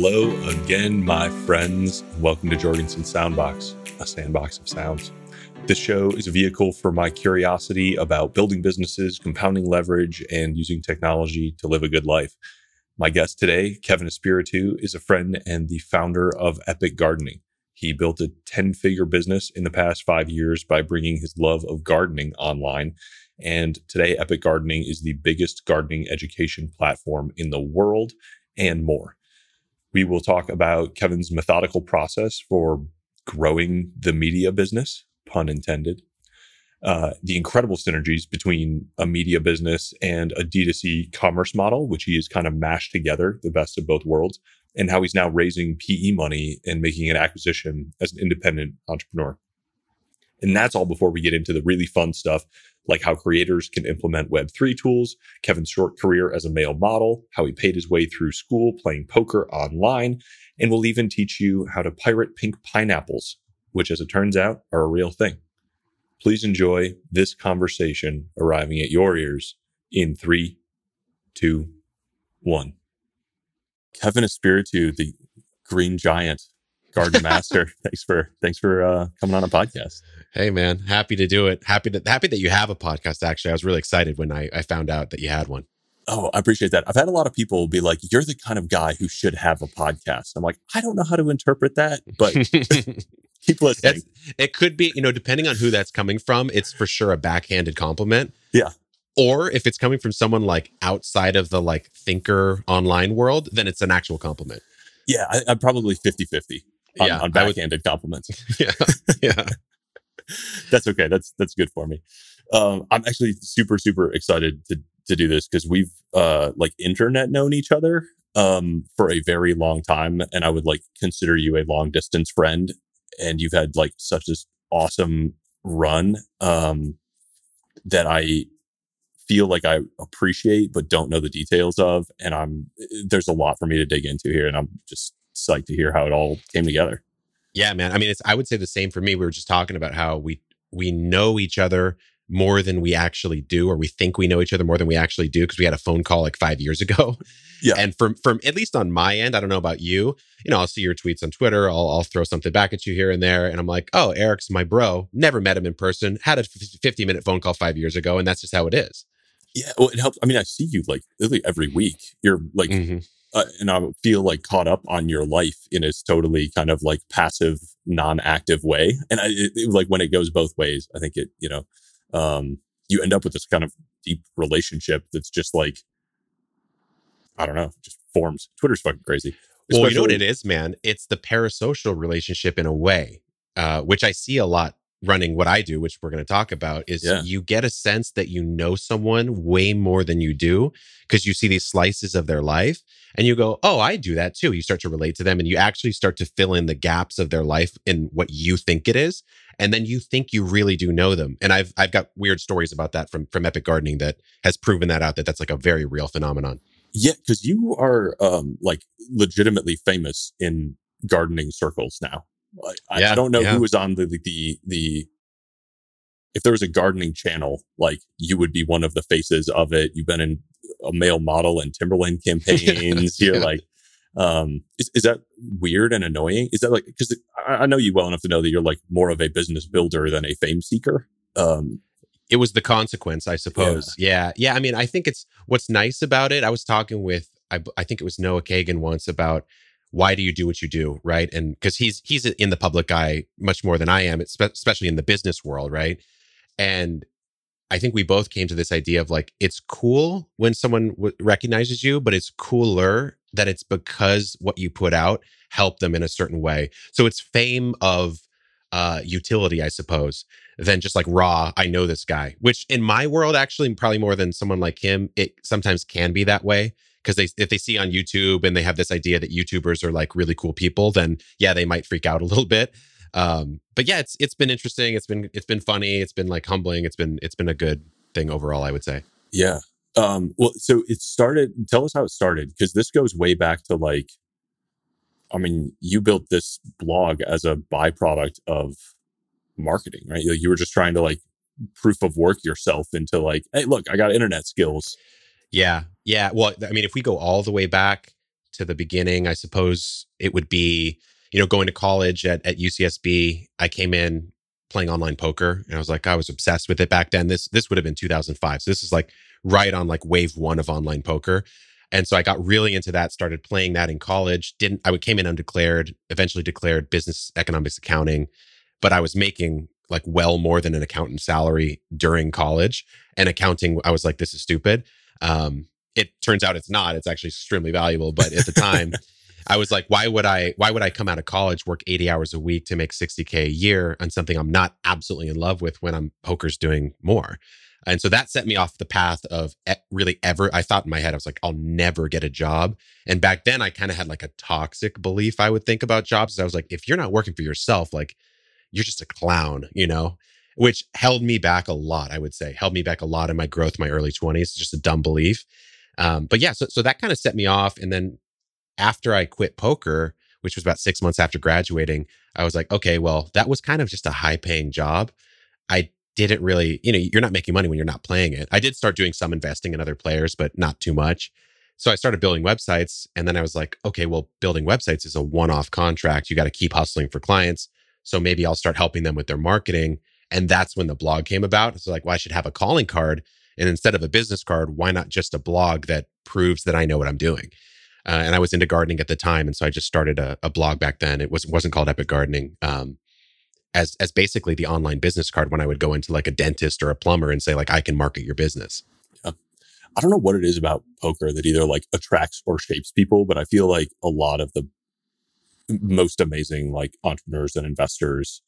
Hello again, my friends. Welcome to Jorgenson Soundbox, a sandbox of sounds. This show is a vehicle for my curiosity about building businesses, compounding leverage, and using technology to live a good life. My guest today, Kevin Espiritu, is a friend and the founder of Epic Gardening. He built a 10 figure business in the past five years by bringing his love of gardening online. And today, Epic Gardening is the biggest gardening education platform in the world and more. We will talk about Kevin's methodical process for growing the media business, pun intended, uh, the incredible synergies between a media business and a D2C commerce model, which he has kind of mashed together, the best of both worlds, and how he's now raising PE money and making an acquisition as an independent entrepreneur. And that's all before we get into the really fun stuff like how creators can implement Web3 tools, Kevin's short career as a male model, how he paid his way through school playing poker online, and we'll even teach you how to pirate pink pineapples, which, as it turns out, are a real thing. Please enjoy this conversation arriving at your ears in three, two, one. Kevin Espiritu, the green giant garden master. thanks for thanks for uh, coming on a podcast. Hey man, happy to do it. Happy to happy that you have a podcast. Actually, I was really excited when I, I found out that you had one. Oh, I appreciate that. I've had a lot of people be like, "You're the kind of guy who should have a podcast." I'm like, I don't know how to interpret that, but keep listening. It's, it could be, you know, depending on who that's coming from, it's for sure a backhanded compliment. Yeah. Or if it's coming from someone like outside of the like thinker online world, then it's an actual compliment. Yeah, I, am probably 50 50 on, Yeah, on I would- compliments. yeah. Yeah. that's okay. That's that's good for me. Um, I'm actually super super excited to to do this because we've uh like internet known each other um for a very long time, and I would like consider you a long distance friend. And you've had like such this awesome run um that I feel like I appreciate but don't know the details of, and I'm there's a lot for me to dig into here, and I'm just psyched to hear how it all came together. Yeah, man. I mean, it's I would say the same for me. We were just talking about how we we know each other more than we actually do, or we think we know each other more than we actually do, because we had a phone call like five years ago. Yeah. And from from at least on my end, I don't know about you. You know, I'll see your tweets on Twitter. I'll I'll throw something back at you here and there, and I'm like, oh, Eric's my bro. Never met him in person. Had a 50 minute phone call five years ago, and that's just how it is. Yeah, well, it helps. I mean, I see you like literally every week. You're like, Mhm. Uh, and I feel like caught up on your life in a totally kind of like passive, non-active way. And I, it, it, like when it goes both ways, I think it, you know, um, you end up with this kind of deep relationship that's just like, I don't know, just forms. Twitter's fucking crazy. Well, you know what it is, man? It's the parasocial relationship in a way, uh, which I see a lot running what I do, which we're going to talk about, is Yeah. you get a sense that you know someone way more than you do because you see these slices of their life and you go, Oh, I do that too. You start to relate to them and you actually start to fill in the gaps of their life in what you think it is. And then you think you really do know them. And I've I've got weird stories about that from from Epic Gardening that has proven that out that that's like a very real phenomenon. Yeah, because you are um like legitimately famous in gardening circles now. I, I don't know yeah. who was on the, the the if there was a gardening channel, like you would be one of the faces of it. You've been in a male model and Timberland campaigns. You're Yeah. like, um, is, is that weird and annoying? Is that like because I, I know you well enough to know that you're like more of a business builder than a fame seeker. Um, it was the consequence, I suppose. Yeah. yeah. I mean, I think it's what's nice about it. I was talking with, I, I think it was Noah Kagan once about why do you do what you do, right? And because he's he's in the public eye much more than I am, especially in the business world, right? And I think we both came to this idea of like it's cool when someone w- recognizes you, but it's cooler that it's because what you put out helped them in a certain way. So it's fame of uh, utility, I suppose, than just like raw. I know this guy, which in my world, actually, probably more than someone like him, it sometimes can be that way because they if they see on YouTube and they have this idea that YouTubers are like really cool people, then yeah, they might freak out a little bit. Um, but yeah, it's it's been interesting. It's been it's been funny. It's been like humbling. It's been it's been a good thing overall. I would say. Yeah. Um, well, so it started, tell us how it started, because this goes way back to like, I mean, you built this blog as a byproduct of marketing, right? Like you were just trying to like proof of work yourself into like, hey, look, I got internet skills. Yeah. Yeah. Well, I mean, if we go all the way back to the beginning, I suppose it would be, you know, going to college at, at UCSB. I came in playing online poker and I was like, I was obsessed with it back then. This this would have been 2005. So this is like right on like wave one of online poker. And so I got really into that, started playing that in college. Didn't I came in undeclared, eventually declared business economics accounting, but I was making like well more than an accountant salary during college. And accounting, I was like, this is stupid. Um, it turns out it's not. It's actually extremely valuable. But at the time, I was like, why would I why would I come out of college, work 80 hours a week to make 60K a year on something I'm not absolutely in love with when I'm poker's doing more? And so that set me off the path of really ever. I thought in my head, I was like, I'll never get a job. And back then, I kind of had like a toxic belief I would think about jobs. I was like, if you're not working for yourself, like you're just a clown, you know, which held me back a lot, I would say, held me back a lot in my growth, my early 20s, just a dumb belief. Um, but yeah, so, so that kind of set me off. And then after I quit poker, which was about six months after graduating, I was like, okay, well, that was kind of just a high paying job. I didn't really, you know, you're not making money when you're not playing it. I did start doing some investing in other players, but not too much. So I started building websites. And then I was like, okay, well, building websites is a one off contract. You got to keep hustling for clients. So maybe I'll start helping them with their marketing. And that's when the blog came about. So, like, well, I should have a calling card. And instead of a business card, why not just a blog that proves that I know what I'm doing? Uh, and I was into gardening at the time. And so I just started a, a blog back then. It was, wasn't called Epic Gardening. Um, as as basically the online business card when I would go into like a dentist or a plumber and say like I can market your business. I don't know what it is about poker that either like attracts or shapes people, but I feel like a lot of the most amazing like entrepreneurs and investors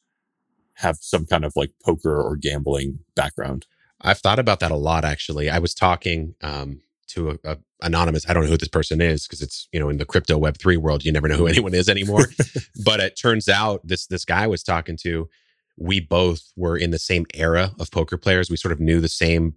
have some kind of like poker or gambling background. I've thought about that a lot actually. I was talking um, to a, a, anonymous. I don't know who this person is because it's you know in the crypto Web three world, you never know who anyone is anymore. but it turns out this this guy I was talking to, we both were in the same era of poker players. We sort of knew the same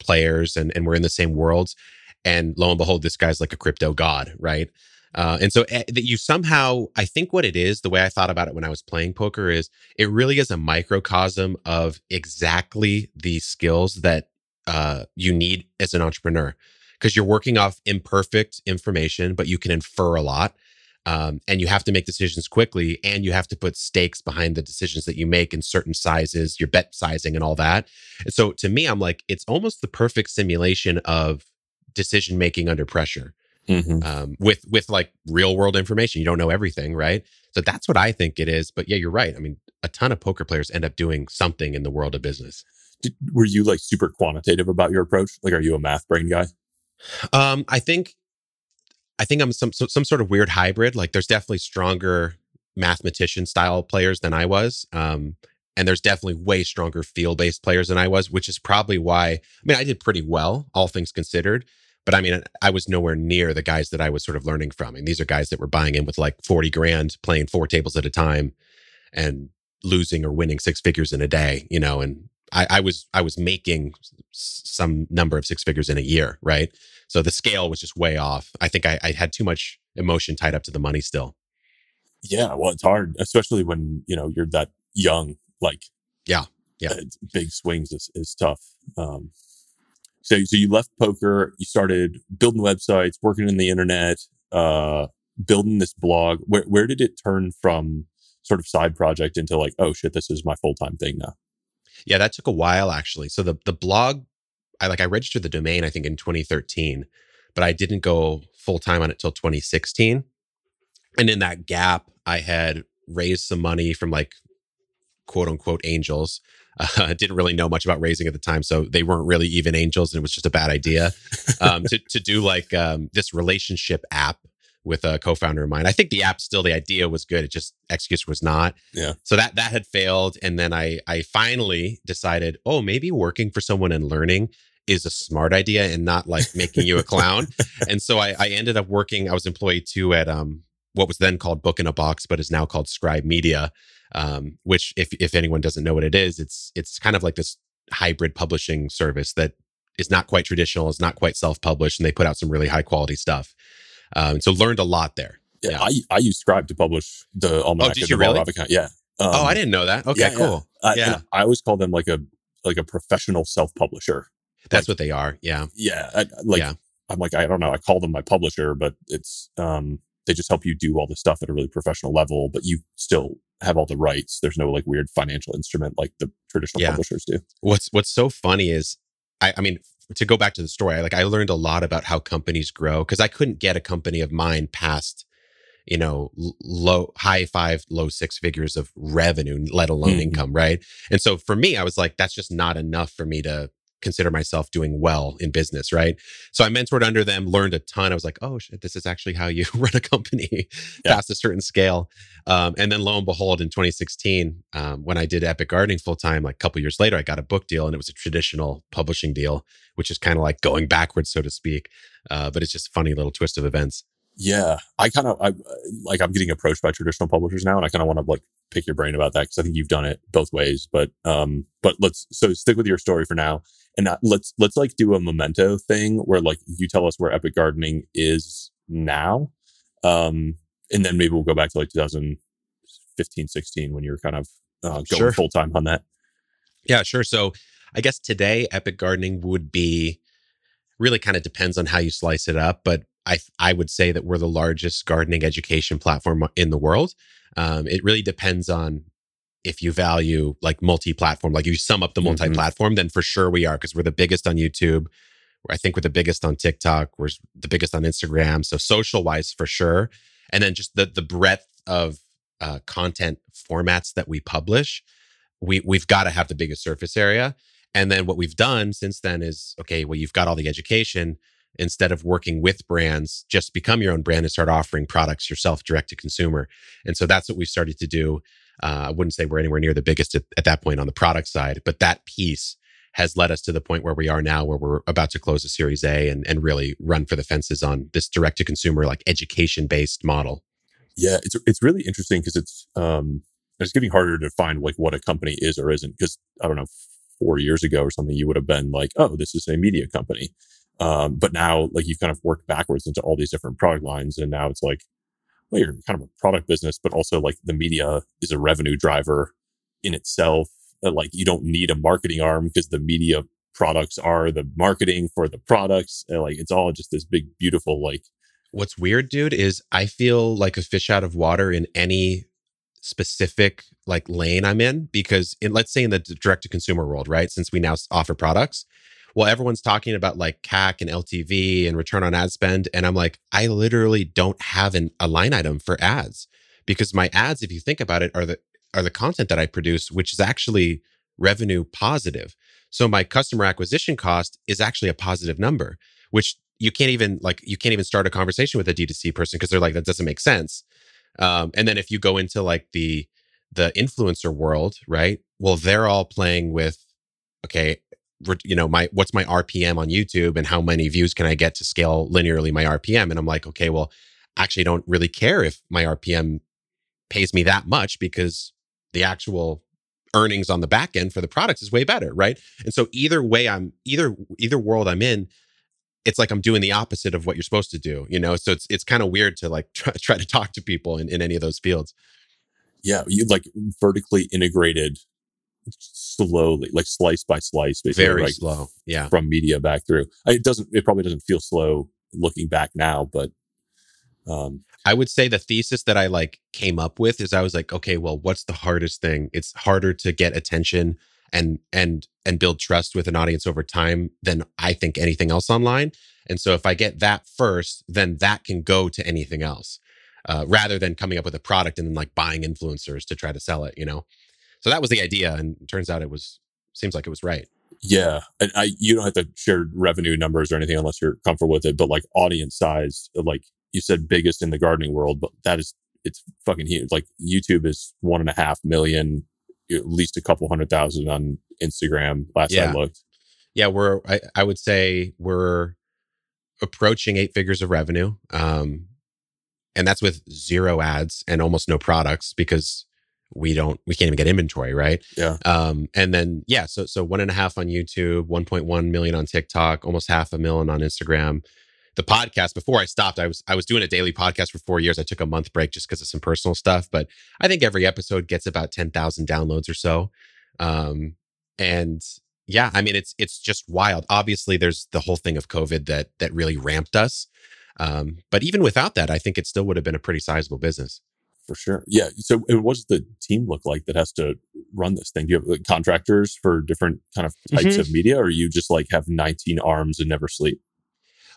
players and and we're in the same worlds. And lo and behold, this guy's like a crypto god, right? Uh, and so uh, that you somehow, I think what it is, the way I thought about it when I was playing poker is it really is a microcosm of exactly the skills that uh, you need as an entrepreneur because you're working off imperfect information, but you can infer a lot. Um, and you have to make decisions quickly and you have to put stakes behind the decisions that you make in certain sizes, your bet sizing and all that. And so to me, I'm like, it's almost the perfect simulation of decision making under pressure. Mm-hmm. Um, with with like real world information, you don't know everything, right? So that's what I think it is. But yeah, you're right. I mean, a ton of poker players end up doing something in the world of business. Did, were you like super quantitative about your approach? Like, are you a math brain guy? Um, I think, I think I'm some some sort of weird hybrid. Like, there's definitely stronger mathematician style players than I was. Um, and there's definitely way stronger field based players than I was, which is probably why. I mean, I did pretty well, all things considered. But I mean, I was nowhere near the guys that I was sort of learning from. And these are guys that were buying in with like 40 grand, playing four tables at a time and losing or winning six figures in a day, you know, and I, I, was I was making some number of six figures in a year, right? So the scale was just way off. I think I, I had too much emotion tied up to the money still. Yeah, well, it's hard, especially when you know you're that young. Like, yeah, yeah, uh, big swings is, is tough. Um, so, so you left poker, you started building websites, working in the internet, uh, building this blog. Where where did it turn from sort of side project into like, oh shit, this is my full time thing now? Yeah, that took a while actually. So the the blog, I like I registered the domain I think in 2013, but I didn't go full time on it till 2016. And in that gap, I had raised some money from like quote unquote angels. Uh, didn't really know much about raising at the time, so they weren't really even angels, and it was just a bad idea um, to to do like um, this relationship app with a co-founder of mine. I think the app still the idea was good. It just execution was not. Yeah. So that that had failed, and then I I finally decided, oh, maybe working for someone and learning is a smart idea and not like making you a clown. and so I, I ended up working. I was employee two at um what was then called Book in a Box, but is now called Scribe Media. Um, which if if anyone doesn't know what it is, it's it's kind of like this hybrid publishing service that is not quite traditional, is not quite self-published, and they put out some really high quality stuff. Um, so learned a lot there. Yeah, yeah. I, I use Scribe to publish the Almanac. Oh, did you really? Account. Yeah. Um, oh, I didn't know that. Okay, yeah, cool. Yeah. Uh, yeah. I always call them like a like a professional self publisher. That's like, what they are. Yeah. Yeah. I, like yeah. I'm like, I don't know. I call them my publisher, but it's, um, they just help you do all the stuff at a really professional level, but you still have all the rights. There's no like weird financial instrument like the traditional yeah. publishers do. What's, what's so funny is, I, I mean, to go back to the story, like I learned a lot about how companies grow because I couldn't get a company of mine past you know low high five low six figures of revenue let alone mm-hmm. income right and so for me i was like that's just not enough for me to consider myself doing well in business right? So i mentored under them learned a ton. I was like oh shit this is actually how you run a company yeah. past a certain scale. Um, and then lo and behold in 2016 um, when i did epic gardening full time like a couple years later i got a book deal and it was a traditional publishing deal which is kind of like going backwards so to speak uh, but it's just funny little twist of events yeah, I kind of I like I'm getting approached by traditional publishers now, and I kind of want to like pick your brain about that because I think you've done it both ways. But um, but let's so stick with your story for now, and not, let's let's like do a memento thing where like you tell us where Epic Gardening is now, um, and then maybe we'll go back to like 2015, 16 when you were kind of uh, going sure. full time on that. Yeah, sure. So I guess today Epic Gardening would be really kind of depends on how you slice it up, but I I would say that we're the largest gardening education platform in the world. Um, it really depends on if you value like multi-platform, like you sum up the mm-hmm. multi-platform, then for sure we are because we're the biggest on YouTube. I think we're the biggest on TikTok. We're the biggest on Instagram. So social wise, for sure. And then just the the breadth of uh, content formats that we publish, we we've got to have the biggest surface area. And then what we've done since then is okay. Well, you've got all the education instead of working with brands, just become your own brand and start offering products yourself direct to consumer. And so that's what we've started to do. Uh, I wouldn't say we're anywhere near the biggest at, at, that point on the product side, but that piece has led us to the point where we are now, where we're about to close a Series A and, and really run for the fences on this direct to consumer, like education based model. Yeah, it's it's really interesting because it's um, it's getting harder to find like what a company is or isn't. Because I don't know, four years ago or something, you would have been like, oh, this is a media company. Um, but now, like you've kind of worked backwards into all these different product lines, and now it's like, well, you're kind of a product business, but also like the media is a revenue driver in itself. Uh, like you don't need a marketing arm because the media products are the marketing for the products. And like it's all just this big, beautiful like. What's weird, dude, is I feel like a fish out of water in any specific like lane I'm in because in let's say in the direct to consumer world, right? Since we now offer products, well, everyone's talking about like CAC and LTV and return on ad spend. And I'm like, I literally don't have an, a line item for ads because my ads, if you think about it, are the are the content that I produce, which is actually revenue positive. So my customer acquisition cost is actually a positive number, which you can't even like you can't even start a conversation with a D2C person because they're like, that doesn't make sense. Um, and then if you go into like the the influencer world, right? Well, they're all playing with okay, you know my what's my rpm on youtube and how many views can i get to scale linearly my rpm and i'm like okay well actually don't really care if my rpm pays me that much because the actual earnings on the back end for the products is way better right? And so either way i'm either either world i'm in it's like i'm doing the opposite of what you're supposed to do you know? So it's it's kind of weird to like try, try to talk to people in, in any of those fields. Yeah you like vertically integrated slowly, like slice by slice, basically. Very like slow. Yeah. From media back through. It doesn't, it probably doesn't feel slow looking back now, but. Um, I would say the thesis that I like came up with is I was like, okay, well, what's the hardest thing? It's harder to get attention and and and build trust with an audience over time than I think anything else online. And so if I get that first, then that can go to anything else. Uh, rather than coming up with a product and then like buying influencers to try to sell it, you know. So that was the idea, and turns out it was seems like it was right. Yeah, and I you don't have to share revenue numbers or anything unless you're comfortable with it. But like audience size, like you said, biggest in the gardening world, but that is it's fucking huge. Like YouTube is one and a half million, at least a couple hundred thousand on Instagram. Last yeah. I looked. Yeah, we're I, I would say we're approaching eight figures of revenue. Um, and that's with zero ads and almost no products because we don't we can't even get inventory right yeah um and then yeah so so one and a half on youtube 1.1 million on tiktok almost half a million on instagram the podcast before i stopped i was i was doing a daily podcast for four years i took a month break just because of some personal stuff but i think every episode gets about 10000 downloads or so um and yeah, I mean it's it's just wild. Obviously, there's the whole thing of COVID that that really ramped us. Um, but even without that, I think it still would have been a pretty sizable business. For sure. Yeah. So, what does the team look like that has to run this thing? Do you have like, contractors for different kind of types mm-hmm. of media, or you just like have 19 arms and never sleep?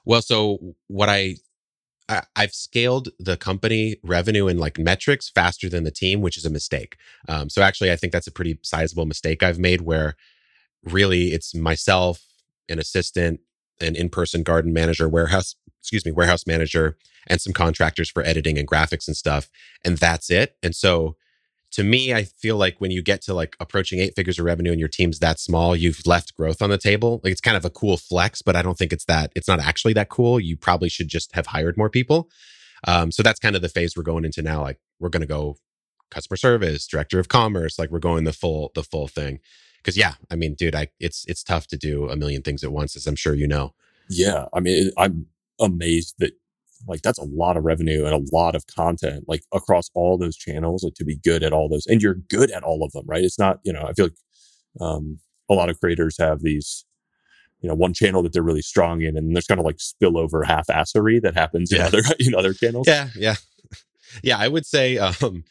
Well, so what I I, have scaled the company revenue and like metrics faster than the team, which is a mistake. Um, so actually, I think that's a pretty sizable mistake I've made where really it's myself, an assistant, an in-person garden manager, warehouse, excuse me, warehouse manager, and some contractors for editing and graphics and stuff. And that's it. And so to me, I feel like when you get to like approaching eight figures of revenue and your team's that small, you've left growth on the table. Like it's kind of a cool flex, but I don't think it's that, it's not actually that cool. You probably should just have hired more people. Um, so that's kind of the phase we're going into now. Like we're going to go customer service, director of commerce, like we're going the full, the full thing. Cause yeah, I mean, dude, I, it's, it's tough to do a million things at once, as I'm sure you know. Yeah. I mean, I'm amazed that like that's a lot of revenue and a lot of content like across all those channels like to be good at all those and you're good at all of them right? It's not you know i feel like um a lot of creators have these you know one channel that they're really strong in and there's kind of like spillover half-assery that happens yeah. in other in other channels. Yeah yeah. Yeah i would say um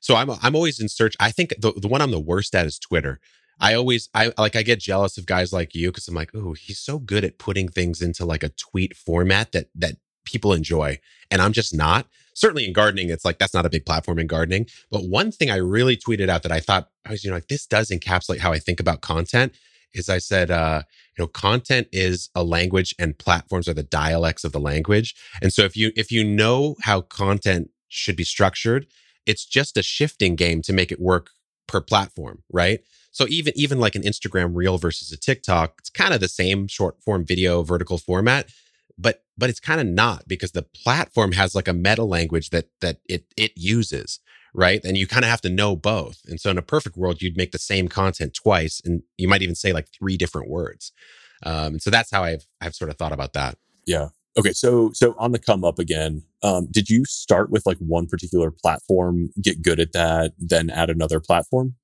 so i'm i'm always in search i think the, the one i'm the worst at is twitter I always I like I get jealous of guys like you because I'm like, oh, he's so good at putting things into like a tweet format that that people enjoy. And I'm just not. Certainly in gardening, it's like that's not a big platform in gardening. But one thing I really tweeted out that I thought I was, you know, like this does encapsulate how I think about content is I said, uh, you know, content is a language and platforms are the dialects of the language. And so if you if you know how content should be structured, it's just a shifting game to make it work per platform, right? So even even like an Instagram reel versus a TikTok, it's kind of the same short form video vertical format but but it's kind of not because the platform has like a meta language that that it it uses right? And you kind of have to know both. And so in a perfect world you'd make the same content twice and you might even say like three different words. Um, and so that's how i've i've sort of thought about that. Yeah. Okay so so on the come up again um, did you start with like one particular platform get good at that then add another platform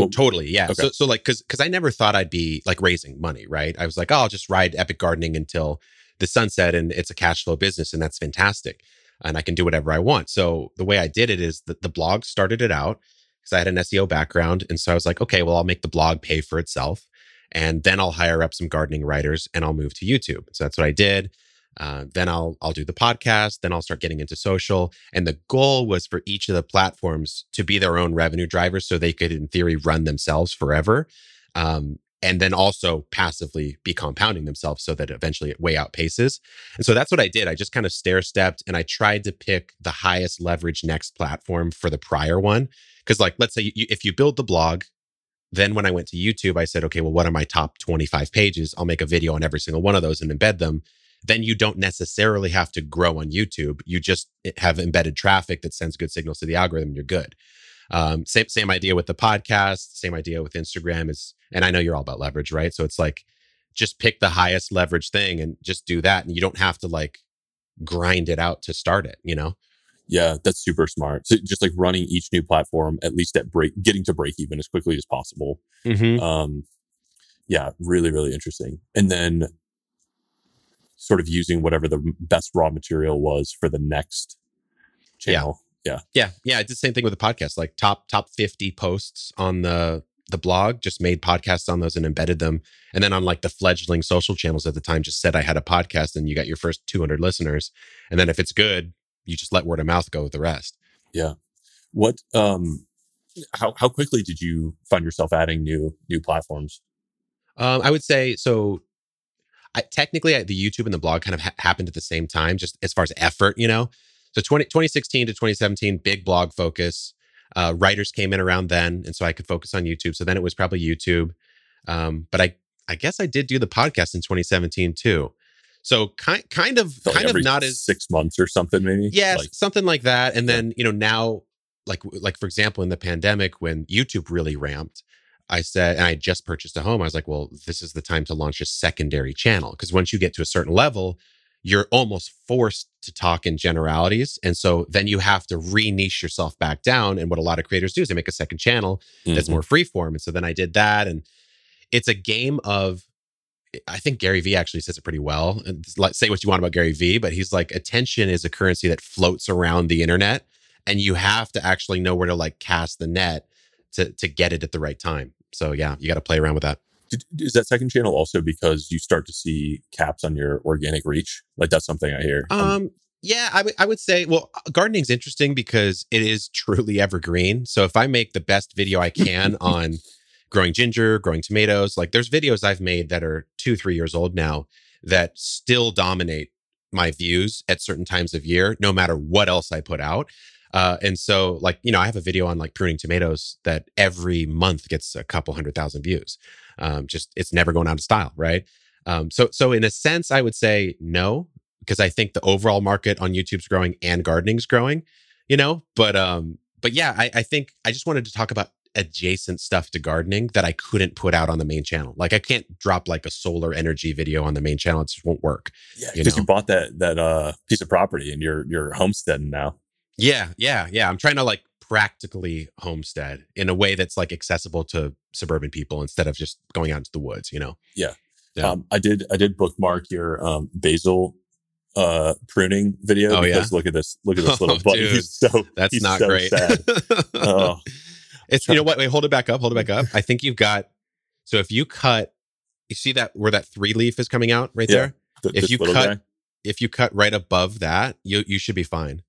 to- totally yeah. okay. so, so like because because i never thought i'd be like raising money right? I was like oh i'll just ride epic gardening until the sunset and it's a cash flow business and that's fantastic and i can do whatever i want. So the way i did it is that the blog started it out because i had an seo background and so i was like okay well i'll make the blog pay for itself and then i'll hire up some gardening writers and i'll move to youtube. So that's what i did uh, then I'll I'll do the podcast. Then I'll start getting into social. And the goal was for each of the platforms to be their own revenue drivers, so they could, in theory, run themselves forever. Um, and then also passively be compounding themselves so that eventually it way outpaces. And so that's what I did. I just kind of stair stepped and I tried to pick the highest leverage next platform for the prior one. Cause, like, let's say you, if you build the blog, then when I went to YouTube, I said, okay, well, what are my top 25 pages? I'll make a video on every single one of those and embed them. Then you don't necessarily have to grow on YouTube. You just eh, have embedded traffic that sends good signals to the algorithm. You're good. Um, same same idea with the podcast. Same idea with Instagram. Is and I know you're all about leverage, right? So it's like just pick the highest leverage thing and just do that, and you don't have to like grind it out to start it. You know? Yeah, that's super smart. So just like running each new platform at least at break, getting to break even as quickly as possible. Mm-hmm. Um, yeah, really, really interesting. And then sort of using whatever the best raw material was for the next channel. Yeah. Yeah. Yeah. I did the same thing with the podcast. Like top top 50 posts on the the blog just made podcasts on those and embedded them. And then on like the fledgling social channels at the time just said i had a podcast and you got your first 200 listeners. And then if it's good you just let word of mouth go with the rest. Yeah. What um how how quickly did you find yourself adding new new platforms? Um i would say so I, technically the youtube and the blog kind of ha- happened at the same time just as far as effort you know so 20, 2016 to 2017, big blog focus. Uh, writers came in around then, and so I could focus on YouTube. So then it was probably YouTube. Um, but I, I guess I did do the podcast in 2017 too. So kind, kind of, so kind of not as six months or something, maybe. Yeah, like, something like that. And then you know now, like, like for example, in the pandemic when YouTube really ramped, I said, and I just purchased a home. I was like, well, this is the time to launch a secondary channel because once you get to a certain level, you're almost forced to talk in generalities. And so then you have to re niche yourself back down. And what a lot of creators do is they make a second channel mm-hmm. that's more free form. And so then I did that. And it's a game of I think Gary Vee actually says it pretty well. And say what you want about Gary Vee, but he's like attention is a currency that floats around the internet, and you have to actually know where to like cast the net to to get it at the right time. So yeah, you got to play around with that. Is that second channel also because you start to see caps on your organic reach? Like that's something I hear. Um, yeah, I I would say well, gardening's interesting because it is truly evergreen. So if I make the best video I can on growing ginger, growing tomatoes. Like there's videos I've made that are two, three years old now that still dominate my views at certain times of year, no matter what else I put out. Uh, and so, like, you know, I have a video on like pruning tomatoes that every month gets a couple hundred thousand views. Um, just it's never going out of style, right? Um, so, so in a sense, I would say no, because I think the overall market on YouTube's growing and gardening's growing, you know. But, um, but yeah, I, I think I just wanted to talk about adjacent stuff to gardening that I couldn't put out on the main channel. Like I can't drop like a solar energy video on the main channel. It just won't work. Yeah, because you, you, bought that that uh piece of property and you're you're homesteading now. Yeah, yeah, yeah. I'm trying to like practically homestead in a way that's like accessible to suburban people instead of just going out into the woods, you know? Yeah. yeah. Um, I did I did bookmark your um basil uh pruning video oh, because yeah? look at this look at this little oh, buddy. He's so that's he's not so great. oh. It's you know what? Wait, hold it back up. Hold it back up. I think you've got. So if you cut, you see that where that three leaf is coming out right yeah, there. if you cut, guy. if you cut right above that, you you should be fine.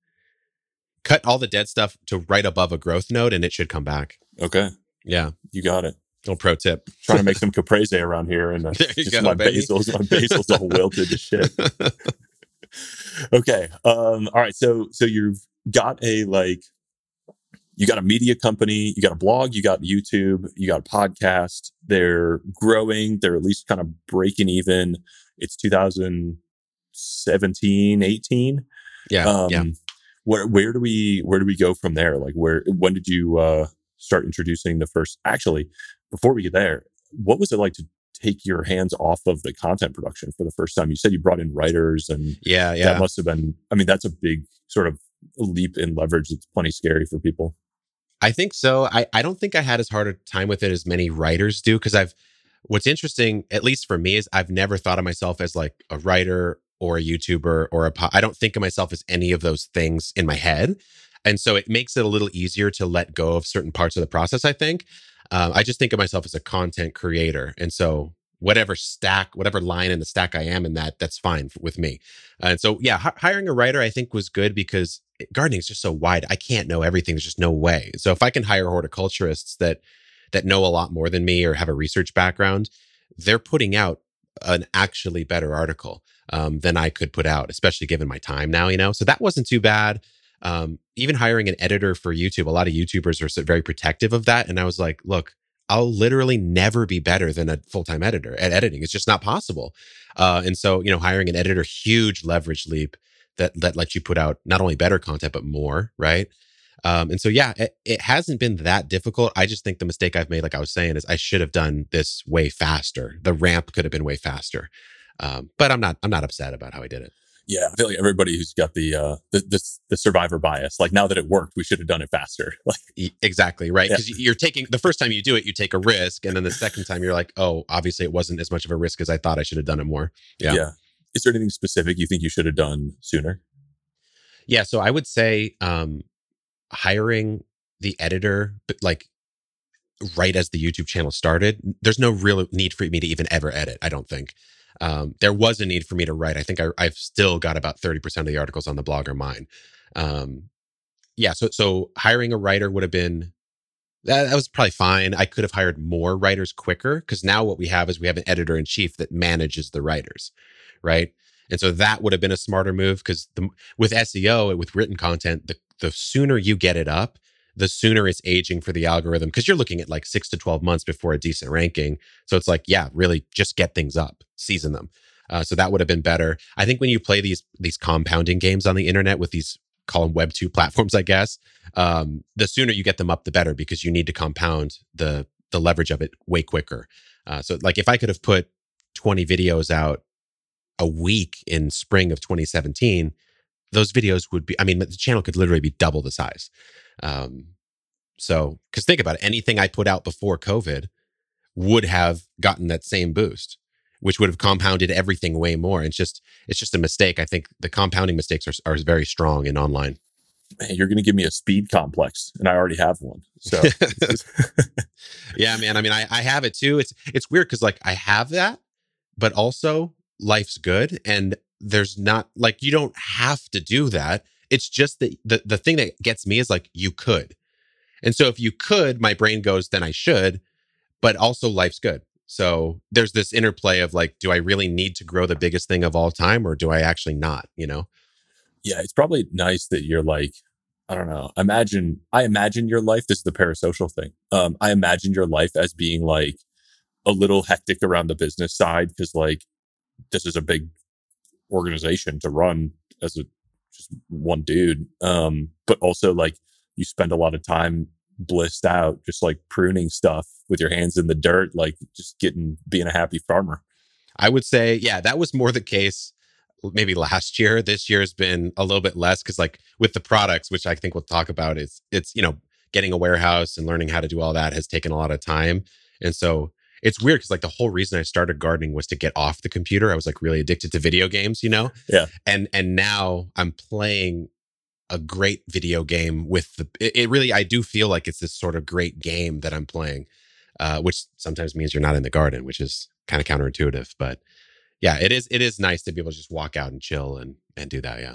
Cut all the dead stuff to right above a growth node, and it should come back. Okay. Yeah, you got it. Little pro tip: trying to make some caprese around here, and uh, just go, my baby. basil's my basil's all wilted to shit. okay. Um. All right. So so you've got a like you got a media company, you got a blog, you got YouTube, you got a podcast. They're growing. They're at least kind of breaking even. It's 2017, 18. Yeah. Um, yeah. Where, where do we, where do we go from there? Like where, when did you, uh, start introducing the first, actually, before we get there, what was it like to take your hands off of the content production for the first time? You said you brought in writers and yeah, yeah. That must have been, I mean, that's a big sort of leap in leverage. It's plenty scary for people. I think so. I, I don't think I had as hard a time with it as many writers do because I've what's interesting, at least for me, is I've never thought of myself as like a writer or a YouTuber or a po- I don't think of myself as any of those things in my head. And so it makes it a little easier to let go of certain parts of the process, I think. Um, I just think of myself as a content creator. And so whatever stack, whatever line in the stack I am in that, that's fine with me. And so, yeah, h- hiring a writer I think was good because gardening is just so wide. I can't know everything. There's just no way. So if I can hire horticulturists that that know a lot more than me or have a research background, they're putting out an actually better article um, than I could put out, especially given my time now. You know, so that wasn't too bad. Um, even hiring an editor for YouTube, a lot of YouTubers are very protective of that, and I was like, look. I'll literally never be better than a full time editor at editing. It's just not possible. Uh, and so, you know, hiring an editor, huge leverage leap that that lets you put out not only better content but more, right? Um, and so yeah, it, it, hasn't been that difficult. I just think the mistake I've made, like I was saying, is I should have done this way faster. The ramp could have been way faster. Um, but I'm not I'm not upset about how I did it. Yeah, I feel like everybody who's got the uh the the, the survivor bias, like now that it worked, we should have done it faster. Like exactly right because yeah. you're taking the first time you do it, you take a risk, and then the second time you're like, oh, obviously it wasn't as much of a risk as I thought. I should have done it more. Yeah. Yeah is there anything specific you think you should have done sooner? Yeah, so I would say um, hiring the editor, but like right as the YouTube channel started, there's no real need for me to even ever edit. I don't think um, there was a need for me to write. I think I, have still got about thirty percent of the articles on the blog are mine. Um, yeah, so so hiring a writer would have been that, that was probably fine. I could have hired more writers quicker because now what we have is we have an editor in chief that manages the writers right? And so that would have been a smarter move because with SEO, with written content, the, the sooner you get it up, the sooner it's aging for the algorithm because you're looking at like six to 12 months before a decent ranking. So it's like, yeah, really just get things up, season them. Uh, so that would have been better. I think when you play these these compounding games on the internet with these call them Web two platforms, I guess, um, the sooner you get them up, the better because you need to compound the the leverage of it way quicker. Uh, so like if I could have put 20 videos out a week in spring of 2017, those videos would be, I mean, the channel could literally be double the size. Um, so, because think about it, anything I put out before COVID would have gotten that same boost, which would have compounded everything way more. It's just it's just a mistake. I think the compounding mistakes are, are very strong in online. Man, you're going to give me a speed complex, and I already have one. So, yeah, man. I mean, I, I have it too. It's it's weird because like I have that, but also life's good, and there's not like you don't have to do that. It's just that the the thing that gets me is like you could, and so if you could, my brain goes, then I should, but also life's good. So there's this interplay of like, do I really need to grow the biggest thing of all time, or do I actually not? You know? Yeah, it's probably nice that you're like, I don't know. Imagine, I imagine your life. This is the parasocial thing. Um, I imagine your life as being like a little hectic around the business side because like this is a big organization to run as a just one dude. Um, but also like you spend a lot of time blissed out, just like pruning stuff with your hands in the dirt, like just getting being a happy farmer. I would say, yeah, that was more the case maybe last year. This year has been a little bit less because, like, with the products, which I think we'll talk about, is it's you know getting a warehouse and learning how to do all that has taken a lot of time, and so it's weird because like the whole reason I started gardening was to get off the computer. I was like really addicted to video games, you know. Yeah. And and now I'm playing a great video game with the it, it, really i do feel like it's this sort of great game that i'm playing uh, which sometimes means you're not in the garden which is kind of counterintuitive but yeah it is it is nice to be able to just walk out and chill and and do that yeah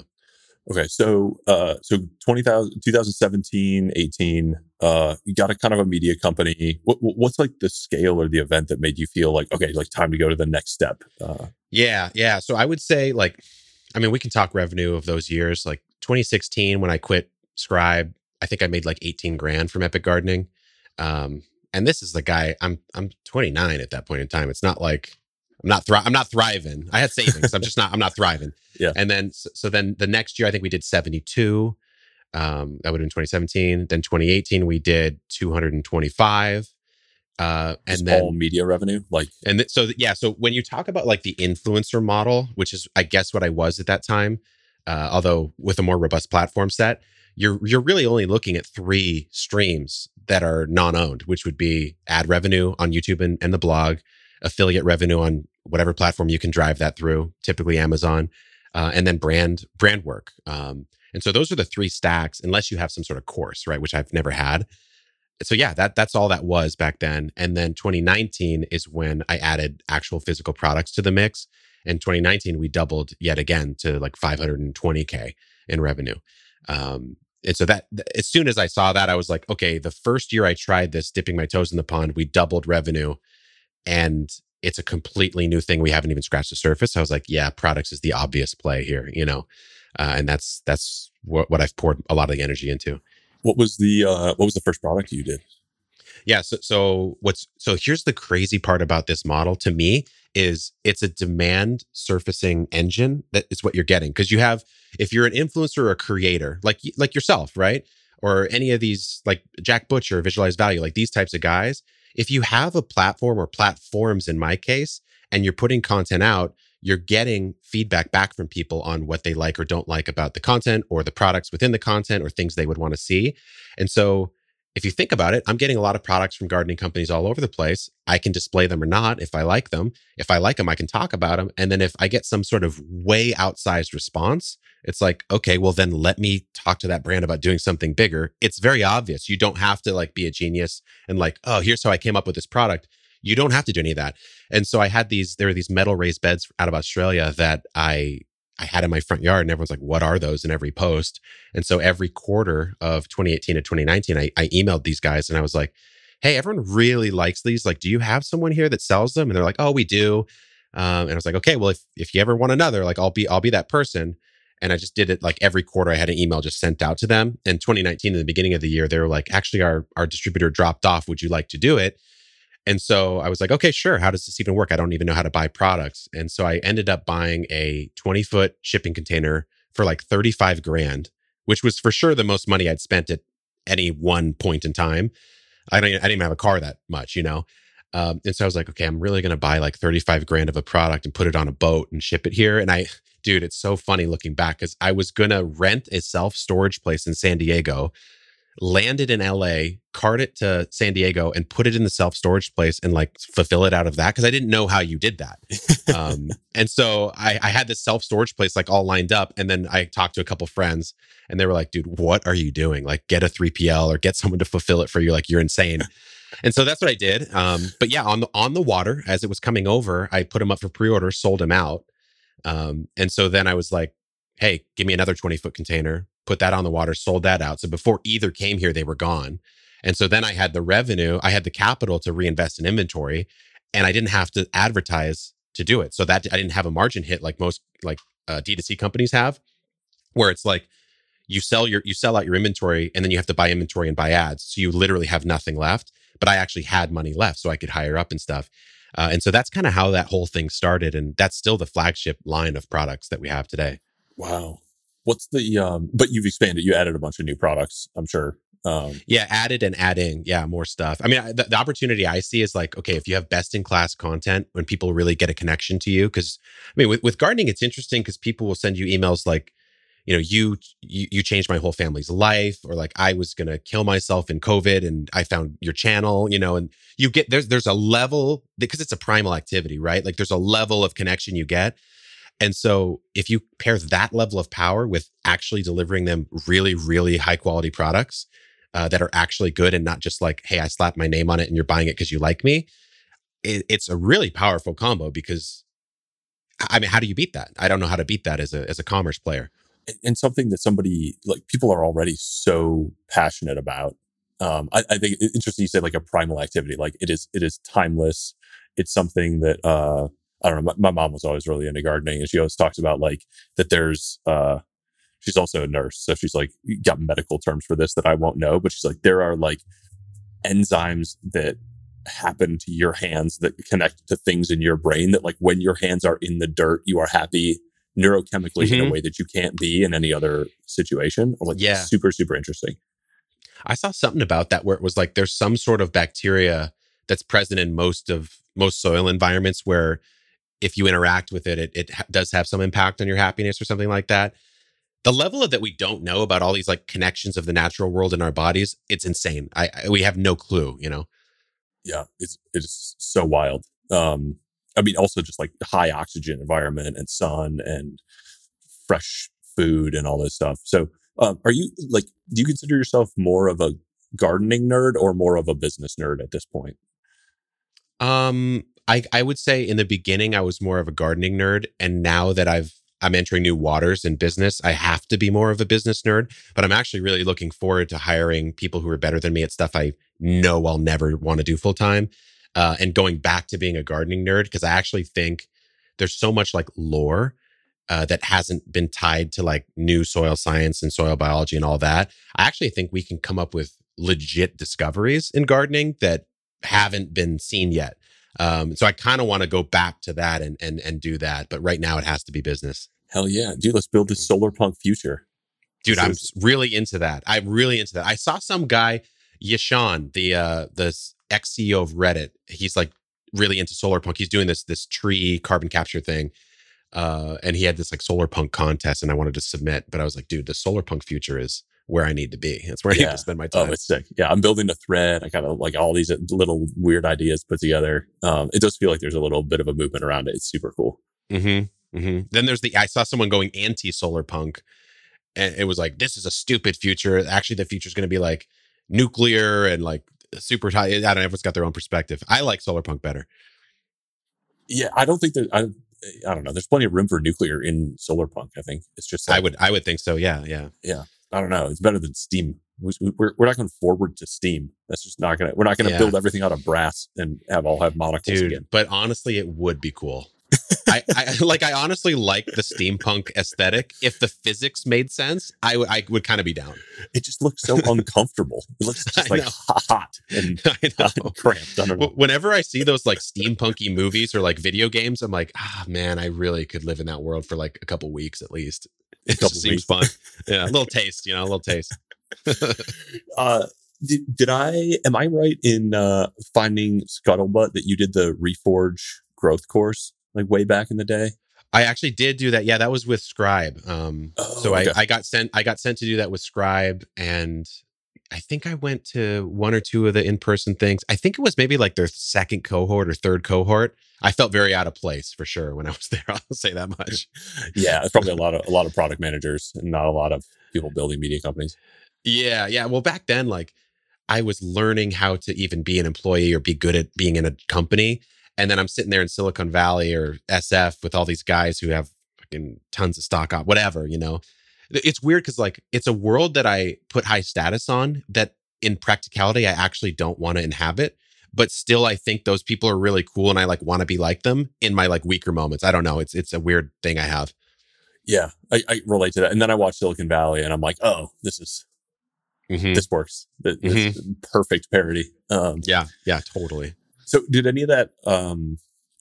okay so uh so 20,000 2017 18 uh you got a kind of a media company what, what's like the scale or the event that made you feel like okay like time to go to the next step uh yeah yeah so i would say like I mean, we can talk revenue of those years. Like 2016 when I quit Scribe, I think I made like 18 grand from Epic Gardening. Um, and this is the guy I'm I'm 29 at that point in time. It's not like I'm not thri- I'm not thriving. I had savings. I'm just not I'm not thriving. Yeah. And then so, then the next year I think we did 72. Um, that would have been 2017. Then 2018 we did 225. Uh, and then all media revenue, like, and th- so yeah. So when you talk about like the influencer model, which is I guess what I was at that time, uh, although with a more robust platform set, you're you're really only looking at three streams that are non-owned, which would be ad revenue on YouTube and, and the blog, affiliate revenue on whatever platform you can drive that through, typically Amazon, uh, and then brand brand work. Um, and so those are the three stacks, unless you have some sort of course, right? Which I've never had. So yeah, that that's all that was back then. And then 2019 is when I added actual physical products to the mix. In 2019, we doubled yet again to like 520K in revenue. Um, and so that as soon as I saw that, I was like, okay, the first year I tried this, dipping my toes in the pond, we doubled revenue. And it's a completely new thing. We haven't even scratched the surface. I was like, yeah, products is the obvious play here, you know? Uh, and that's, that's what, what I've poured a lot of the energy into. What was the, uh, what was the first product you did? Yeah. So, so what's, so here's the crazy part about this model to me is it's a demand surfacing engine that is what you're getting because you have if you're an influencer or a creator like like yourself right or any of these like Jack Butcher visualize value like these types of guys if you have a platform or platforms in my case and you're putting content out you're getting feedback back from people on what they like or don't like about the content or the products within the content or things they would want to see and so if you think about it, I'm getting a lot of products from gardening companies all over the place. I can display them or not if I like them. If I like them, I can talk about them. And then if I get some sort of way outsized response, it's like, okay, well, then let me talk to that brand about doing something bigger. It's very obvious. You don't have to like be a genius and like, oh, here's how I came up with this product. You don't have to do any of that. And so I had these, there were these metal raised beds out of Australia that I I had in my front yard, and everyone's like, "What are those?" in every post. And so every quarter of 2018 to 2019, I, I emailed these guys and I was like, "Hey, everyone really likes these. Like, do you have someone here that sells them?" And they're like, "Oh, we do." Um, and I was like, "Okay, well, if if you ever want another, like, I'll be I'll be that person." And I just did it like every quarter. I had an email just sent out to them. In 2019, in the beginning of the year, they were like, "Actually, our our distributor dropped off. Would you like to do it?" And so I was like, okay, sure. How does this even work? I don't even know how to buy products. And so I ended up buying a 20 foot shipping container for like 35 grand, which was for sure the most money I'd spent at any one point in time. I don't, I didn't even have a car that much, you know? Um, and so I was like, okay, I'm really going to buy like 35 grand of a product and put it on a boat and ship it here. And I, dude, it's so funny looking back because I was going to rent a self storage place in San Diego landed in LA, cart it to San Diego, and put it in the self storage place and like fulfill it out of that because I didn't know how you did that. um, and so I, I had this self storage place like all lined up, and then I talked to a couple friends, and they were like, "Dude, what are you doing? Like, get a 3PL or get someone to fulfill it for you. Like, you're insane." and so that's what I did. Um, but yeah, on the on the water as it was coming over, I put them up for pre order, sold them out. Um, and so then I was like, "Hey, give me another 20 foot container." Put that on the water, sold that out. So before either came here, they were gone. And so then I had the revenue, I had the capital to reinvest in inventory, and I didn't have to advertise to do it. So that I didn't have a margin hit like most like uh, D2C companies have, where it's like you sell your you sell out your inventory and then you have to buy inventory and buy ads. So you literally have nothing left but I actually had money left so I could hire up and stuff. Uh, and so that's kind of how that whole thing started. And that's still the flagship line of products that we have today. Wow. What's the, um, but you've expanded, you added a bunch of new products, I'm sure. Um, yeah, added and adding, yeah, more stuff. I mean, the, the opportunity I see is like, okay, if you have best in class content, when people really get a connection to you, because I mean, with, with gardening, it's interesting because people will send you emails like, you know you, you you changed my whole family's life or like i was to kill myself in covid and i found your channel you know and you get there's there's a level because it's a primal activity right? Like there's a level of connection you get. And so if you pair that level of power with actually delivering them really really high quality products uh, that are actually good and not just like hey i slapped my name on it and you're buying it because you like me it, it's a really powerful combo because i mean how do you beat that? I don't know how to beat that as a as a commerce player and something that somebody like people are already so passionate about. Um, I, I think it's interesting you say like a primal activity. Like it is, it is timeless. It's something that uh, I don't know. My, my, mom was always really into gardening, and she always talks about like that. There's uh, she's also a nurse, so she's like got medical terms for this that I won't know, but she's like there are like enzymes that happen to your hands that connect to things in your brain that like when your hands are in the dirt, you are happy neurochemically mm-hmm. in a mm-hmm. way that you can't be in any other situation. Like yeah. super, super interesting. I saw something about that where it was like there's some sort of bacteria that's present in most of most soil environments where if you interact with it, it, it ha- does have some impact on your happiness or something like that. The level of that we don't know about all these like connections of the natural world in our bodies, it's insane. I, I we have no clue, you know. Yeah, it's it's so wild. Um, I mean, also just like high oxygen environment and sun and fresh food and all this stuff. So, um, are you like, do you consider yourself more of a gardening nerd or more of a business nerd at this point? Um, I I would say in the beginning I was more of a gardening nerd, and now that I've I'm entering new waters in business, I have to be more of a business nerd. But I'm actually really looking forward to hiring people who are better than me at stuff I know I'll never want to do full time uh, and going back to being a gardening nerd because I actually think there's so much like lore uh, that hasn't been tied to like new soil science and soil biology and all that. I actually think we can come up with legit discoveries in gardening that haven't been seen yet. Um, so I kind of want to go back to that and and and do that. But right now it has to be business. Hell yeah, dude! Let's build this solar punk future. Dude, I'm really into that. I'm really into that. I saw some guy, Yishan, the uh the ex CEO of Reddit. He's like really into solar punk. He's doing this this tree carbon capture thing. Uh, and he had this like solar punk contest, and I wanted to submit, but I was like, dude, the solar punk future is where I need to be. That's where I need to spend my oh, time. Oh, it's sick. Yeah, I'm building a thread. I got like all these little weird ideas put together. Um, it does feel like there's a little bit of a movement around it. It's super cool. Mm-hmm. Mm-hmm. Then there's the I saw someone going anti solar punk, and it was like, this is a stupid future. Actually, the future is going to be like nuclear and like super high. I don't know. Everyone's got their own perspective. I like solar punk better. Yeah, I don't think that I. I don't know. There's plenty of room for nuclear in solar punk. I think it's just. Like, I would. I would think so. Yeah. Yeah. Yeah. I don't know. It's better than steam. We're, we're not going forward to steam. That's just not to. We're not going to yeah. build everything out of brass and have all have monocles Dude, again. But honestly, it would be cool. I, I, like I honestly like the steampunk aesthetic. If the physics made sense, I, w- I would kind of be down. It just looks so uncomfortable. It looks just like hot and cramped. I don't know. Whenever I see those like steampunky movies or like video games, I'm like, ah, man, I really could live in that world for like a couple weeks at least. It just seems fun. Yeah, a little taste, you know, a little taste. uh, did, did I am I right in uh, finding scuttlebutt that you did the reforge growth course like way back in the day? I actually did do that. Yeah, that was with Scribe. Um, oh, so okay. I, I got sent I got sent to do that with Scribe, and I think I went to one or two of the in person things. I think it was maybe like their second cohort or third cohort. I felt very out of place for sure when I was there. I'll say that much. yeah, probably a lot of a lot of product managers and not a lot of people building media companies. Yeah, yeah. Well, back then, like I was learning how to even be an employee or be good at being in a company. And then I'm sitting there in Silicon Valley or SF with all these guys who have fucking tons of stock op, whatever, you know. It's weird because like it's a world that I put high status on that in practicality I actually don't want to inhabit. But still I think those people are really cool and I like want to be like them in my like weaker moments. I don't know. It's it's a weird thing I have. Yeah, I, I relate to that. And then I watch Silicon Valley and I'm like, oh, this is mm-hmm. this works. This, mm-hmm. perfect parody. Um, yeah, yeah, totally. So, did any of that? Um,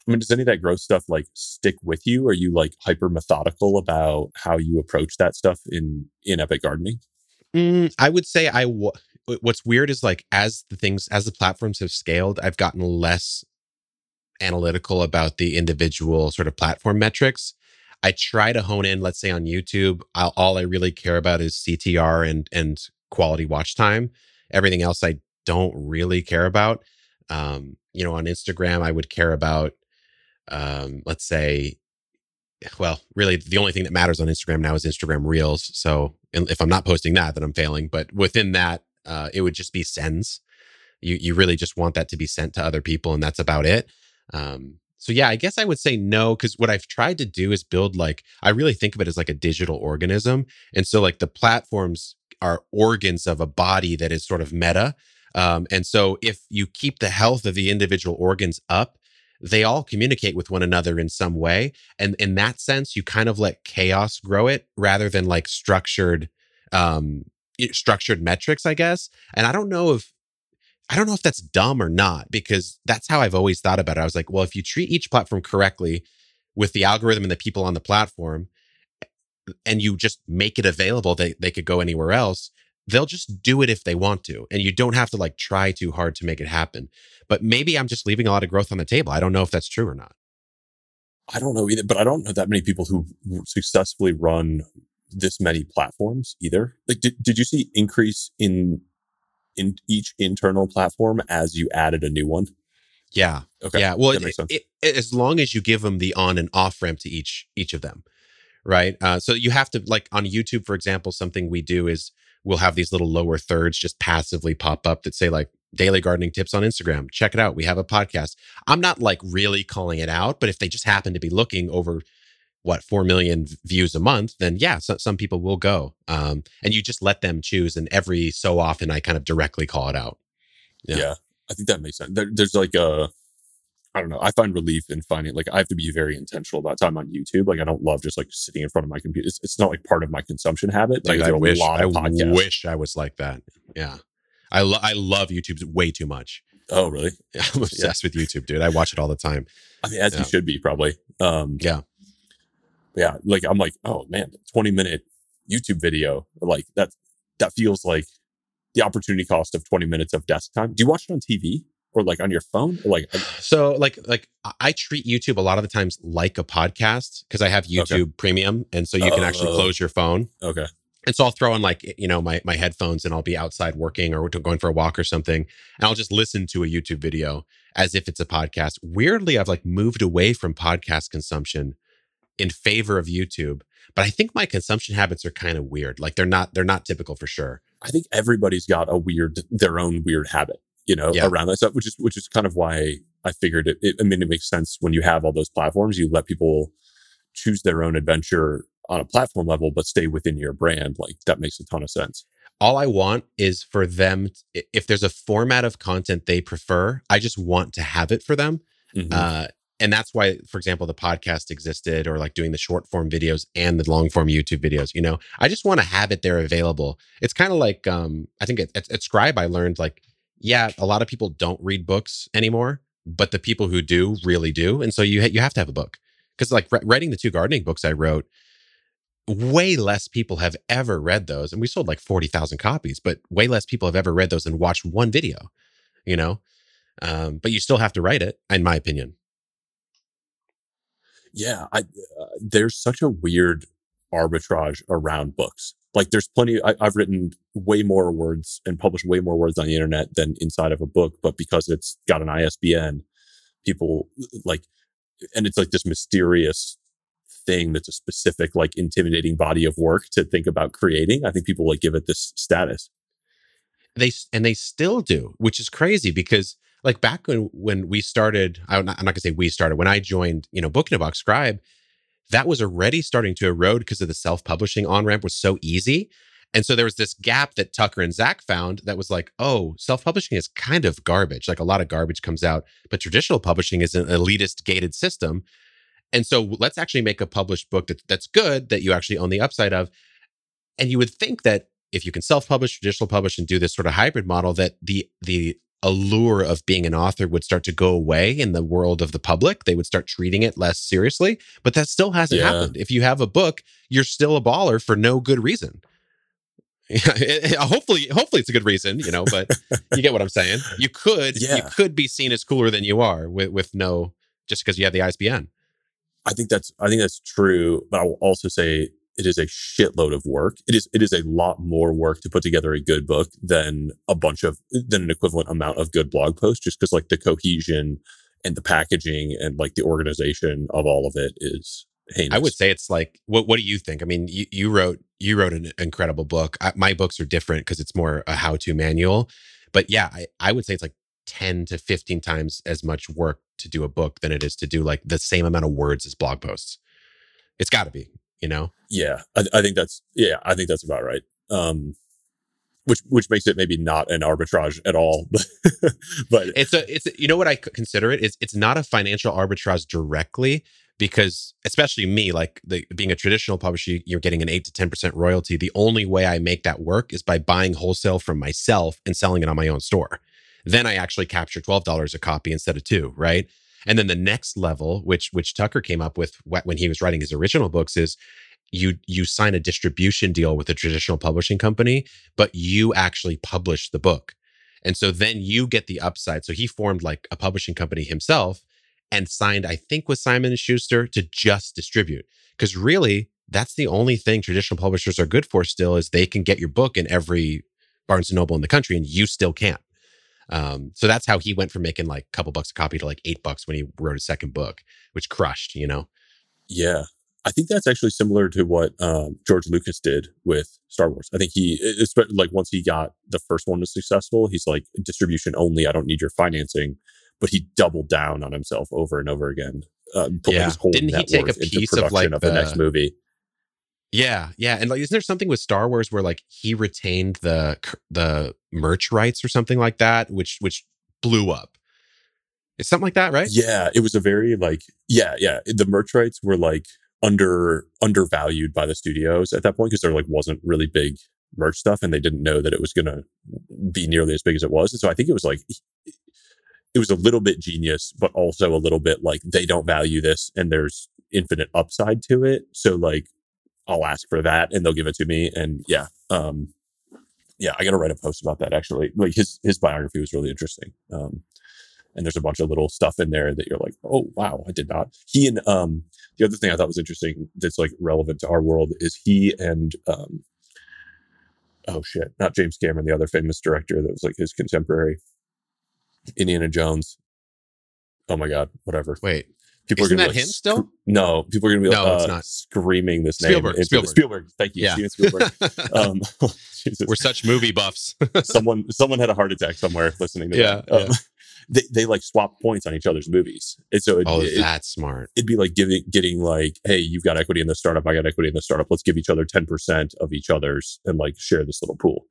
I mean, does any of that growth stuff like stick with you? Are you like hyper methodical about how you approach that stuff in in Epic Gardening? Mm, I would say I. W- what's weird is like as the things as the platforms have scaled, I've gotten less analytical about the individual sort of platform metrics. I try to hone in, let's say on YouTube, I'll, all I really care about is CTR and and quality watch time. Everything else I don't really care about. Um, you know, on Instagram, I would care about, um, let's say, well, really the only thing that matters on Instagram now is Instagram Reels. So if I'm not posting that, then I'm failing. But within that, uh, it would just be sends. You you really just want that to be sent to other people, and that's about it. Um, so yeah, I guess I would say no, because what I've tried to do is build like I really think of it as like a digital organism, and so like the platforms are organs of a body that is sort of meta. Um, and so if you keep the health of the individual organs up, they all communicate with one another in some way. And in that sense, you kind of let chaos grow it rather than like structured, um, structured metrics, I guess. And I don't know if I don't know if that's dumb or not, because that's how I've always thought about it. I was like, well, if you treat each platform correctly with the algorithm and the people on the platform, and you just make it available they, they could go anywhere else they'll just do it if they want to and you don't have to like try too hard to make it happen. But maybe i'm just leaving a lot of growth on the table. I don't know if that's true or not. I don't know either but i don't know that many people who successfully run this many platforms either. Like did, did you see increase in in each internal platform as you added a new one? Yeah. Okay. Yeah. Well it, it, it, as long as you give them the on and off ramp to each each of them right? Uh, so you have to like on YouTube, for example, something we do is we'll have these little lower thirds just passively pop up that say like daily gardening tips on Instagram. Check it out. We have a podcast. I'm not like really calling it out, but if they just happen to be looking over what 4 million views a month then yeah so, some people will go um, and you just let them choose and every so often i kind of directly call it out yeah, yeah i think that makes sense there, there's like a I don't know. I find relief in finding like I have to be very intentional about time on YouTube. Like I don't love just like sitting in front of my computer. It's, it's not like part of my consumption habit. Like, I, wish, I wish I was like that. Yeah, I lo- I love YouTube way too much. Oh really? I'm obsessed yeah. with YouTube, dude. I watch it all the time. I mean, as yeah. you should be probably. Um, yeah, yeah. Like I'm like, oh man, 20 minute YouTube video. Like that that feels like the opportunity cost of 20 minutes of desk time. Do you watch it on TV? Or like on your phone? Or like so like like i treat youtube a lot of the times like a podcast because i have youtube okay. premium and so you can actually oh. close your phone. Okay. And so i'll throw on like you know my my headphones and i'll be outside working or going for a walk or something and i'll just listen to a youtube video as if it's a podcast. Weirdly i've like moved away from podcast consumption in favor of youtube but i think my consumption habits are kind of weird like they're not they're not typical for sure. I think everybody's got a weird their own weird habit you know, yeah. around that stuff, which is which is kind of why I figured it, it. I mean, it makes sense when you have all those platforms. You let people choose their own adventure on a platform level, but stay within your brand. Like that makes a ton of sense. All I want is for them, if there's a format of content they prefer, I just want to have it for them. Mm-hmm. Uh, and that's why, for example, the podcast existed or like doing the short form videos and the long form YouTube videos. You know, I just want to have it there available. It's kind of like, um, I think at, at, at Scribe, I learned like yeah, a lot of people don't read books anymore, but the people who do really do. And so you ha- you have to have a book because like re- writing the two gardening books I wrote, way less people have ever read those, and we sold like forty thousand copies, but way less people have ever read those and watched one video. You know, um, but you still have to write it, in my opinion. Yeah, I, uh, there's such a weird arbitrage around books like there's plenty I, i've written way more words and published way more words on the internet than inside of a book but because it's got an isbn people like and it's like this mysterious thing that's a specific like intimidating body of work to think about creating i think people like give it this status. They and they still do which is crazy because like back when when we started i'm not, I'm not gonna say we started when i joined you know book in a box scribe that was already starting to erode because of the self-publishing on-ramp was so easy. And so there was this gap that tucker and zach found that was like oh self-publishing is kind of garbage. Like a lot of garbage comes out but traditional publishing is an elitist gated system. And so let's actually make a published book that, that's good that you actually own the upside of. And you would think that if you can self-publish traditional publish and do this sort of hybrid model that the the allure of being an author would start to go away in the world of the public. They would start treating it less seriously, but that still hasn't yeah. happened. If you have a book, you're still a baller for no good reason. Eh, eh, eh, hopefully, hopefully it's a good reason, you know, but you get what I'm saying. You could, yeah. you could be seen as cooler than you are with, with no, just because you have the ISBN. I think that's, I think that's true. But I will also say it is a shitload of work. It is it is a lot more work to put together a good book than a bunch of than an equivalent amount of good blog posts. Just because like the cohesion and the packaging and like the organization of all of it is heinous. I would say it's like what what do you think? I mean, you, you wrote you wrote an incredible book. I, my books are different because it's more a how to manual. But yeah, I, I would say it's like 10 to 15 times as much work to do a book than it is to do like the same amount of words as blog posts. It's got to be you know? Yeah, I, I think that's yeah, I think that's about right. Um, which which makes it maybe not an arbitrage at all, but it's a it's a, you know what I consider it is it's not a financial arbitrage directly because especially me like the, being a traditional publisher you're getting an 8 to 10% royalty the only way i make that work is by buying wholesale from myself and selling it on my own store then i actually capture $12 a copy instead of 2 right and then the next level, which which Tucker came up with when he was writing his original books, is you you sign a distribution deal with a traditional publishing company, but you actually publish the book. And so then you get the upside. So he formed like a publishing company himself and signed, I think, with Simon and Schuster to just distribute. Because really, that's the only thing traditional publishers are good for still is they can get your book in every Barnes and Noble in the country, and you still can't. Um, so that's how he went from making like a couple bucks a copy to like eight bucks when he wrote his second book, which crushed, you know? Yeah. I think that's actually similar to what um, George Lucas did with Star Wars. I think he, it's like once he got the first one was successful, he's like distribution only. I don't need your financing, but he doubled down on himself over and over again. Uh, yeah. Didn't he take a piece of like of the, the next movie? Yeah, yeah, and like, isn't there something with Star Wars where like he retained the the merch rights or something like that, which which blew up? It's something like that, right? Yeah, it was a very like yeah, yeah. The merch rights were like under undervalued by the studios at that point because there like wasn't really big merch stuff, and they didn't know that it was going to be nearly as big as it was. And so I think it was like it was a little bit genius, but also a little bit like they don't value this, and there's infinite upside to it. So like I'll ask for that and they'll give it to me. And yeah, um, yeah, I got to write a post about that actually. Like his his biography was really interesting. Um, and there's a bunch of little stuff in there that you're like, oh wow, I did not. He and um, the other thing I thought was interesting that's like relevant to our world is he and um, oh shit, not James Cameron, the other famous director that was like his contemporary, Indiana Jones. Oh my god, whatever. Wait, people Isn't are to that like, him still? No, people are going to be no, uh, it's not. screaming this Spielberg, name. Spielberg. Spielberg. Thank you, yeah. Steven Spielberg. um, We're such movie buffs. someone, someone had a heart attack somewhere listening to yeah, that. Um, yeah. They, they like swap points on each other's movies. And so, it, oh, it, that's smart. It'd be like giving, getting like, hey, you've got equity in the startup. I got equity in the startup. Let's give each other 10% of each other's and like share this little pool.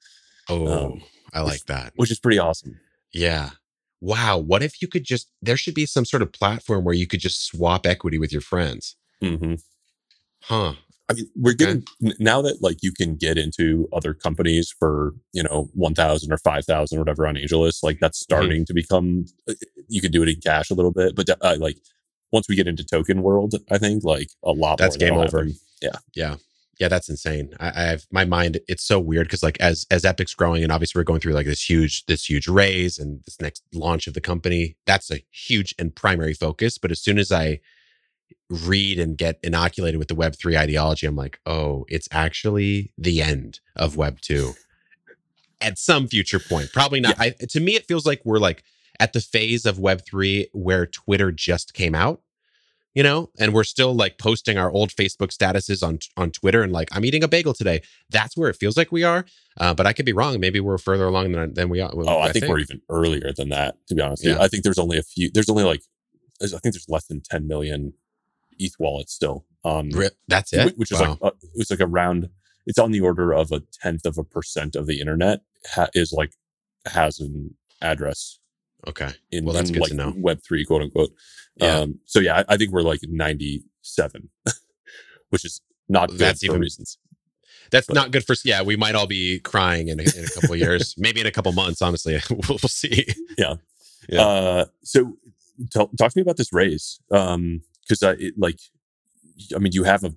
Oh, um, I like which, that. Which is pretty awesome. Yeah wow, what if you could just, there should be some sort of platform where you could just swap equity with your friends. Mm-hmm. Huh. I mean, we're getting okay. now that like you can get into other companies for you know one thousand or five thousand or whatever on AngelList. Like that's mm-hmm. starting mm-hmm. to become. Uh, you can do it in cash a little bit, but uh, like once we get into token world, I think like a lot. That's game over. Happen. Yeah, yeah yeah, that's insane. I, I have my mind. It's so weird because like as as Epic's growing, and obviously we're going through like this huge this huge raise and this next launch of the company. That's a huge and primary focus. But as soon as I read and get inoculated with the Web three ideology, I'm like, oh, it's actually the end of Web two at some future point. Probably not. Yeah. I, to me, it feels like we're like at the phase of Web three where Twitter just came out you know and we're still like posting our old facebook statuses on on twitter and like i'm eating a bagel today. That's where it feels like we are uh, but i could be wrong. Maybe we're further along than, than we are oh i, I think, think, we're even earlier than that to be honest yeah. i think there's only a few there's only like i think there's less than 10 million eth wallets still um that's it? which is wow. like uh, it's like around it's on the order of a tenth of a percent of the internet ha- is like has an address Okay. In, well, that's good like to know. Web three, quote unquote. Yeah. Um, so yeah, I, I, think we're like 97, which is not good that's for even, reasons. That's but, not good for, yeah, we might all be crying in a, in a couple years, maybe in a couple months, honestly. we'll, see. Yeah. yeah. Uh, so talk to me about this raise. Um, cause I, it, like, I mean, you have a,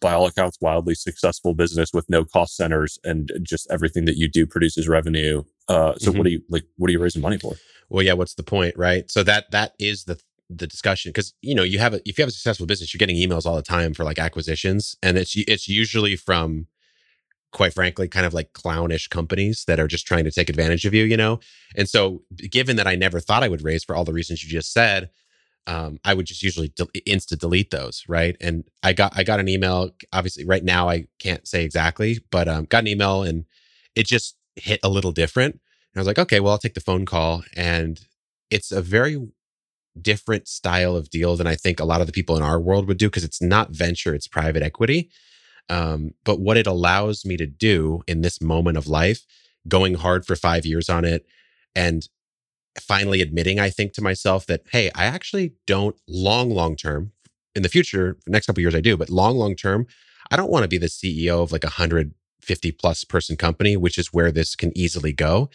by all accounts, wildly successful business with no cost centers and just everything that you do produces revenue. Uh, so mm-hmm. what are you like? What are you raising money for? Well, yeah. What's the point, right? So that that is the the discussion because you know you have a if you have a successful business, you're getting emails all the time for like acquisitions, and it's it's usually from quite frankly kind of like clownish companies that are just trying to take advantage of you you know and so given that i never thought i would raise for all the reasons you just said um, I would just usually de- insta delete those, right? And I got I got an email. Obviously, right now I can't say exactly, but um, got an email and it just hit a little different. And I was like, okay, well, I'll take the phone call. And it's a very different style of deal than I think a lot of the people in our world would do because it's not venture, it's private equity. Um, but what it allows me to do in this moment of life, going hard for five years on it, and finally admitting, I think, to myself that, hey, I actually don't long, long term in the future, next couple years I do, but long, long term, I don't want to be the CEO of like a 150 plus person company, which is where this can easily go.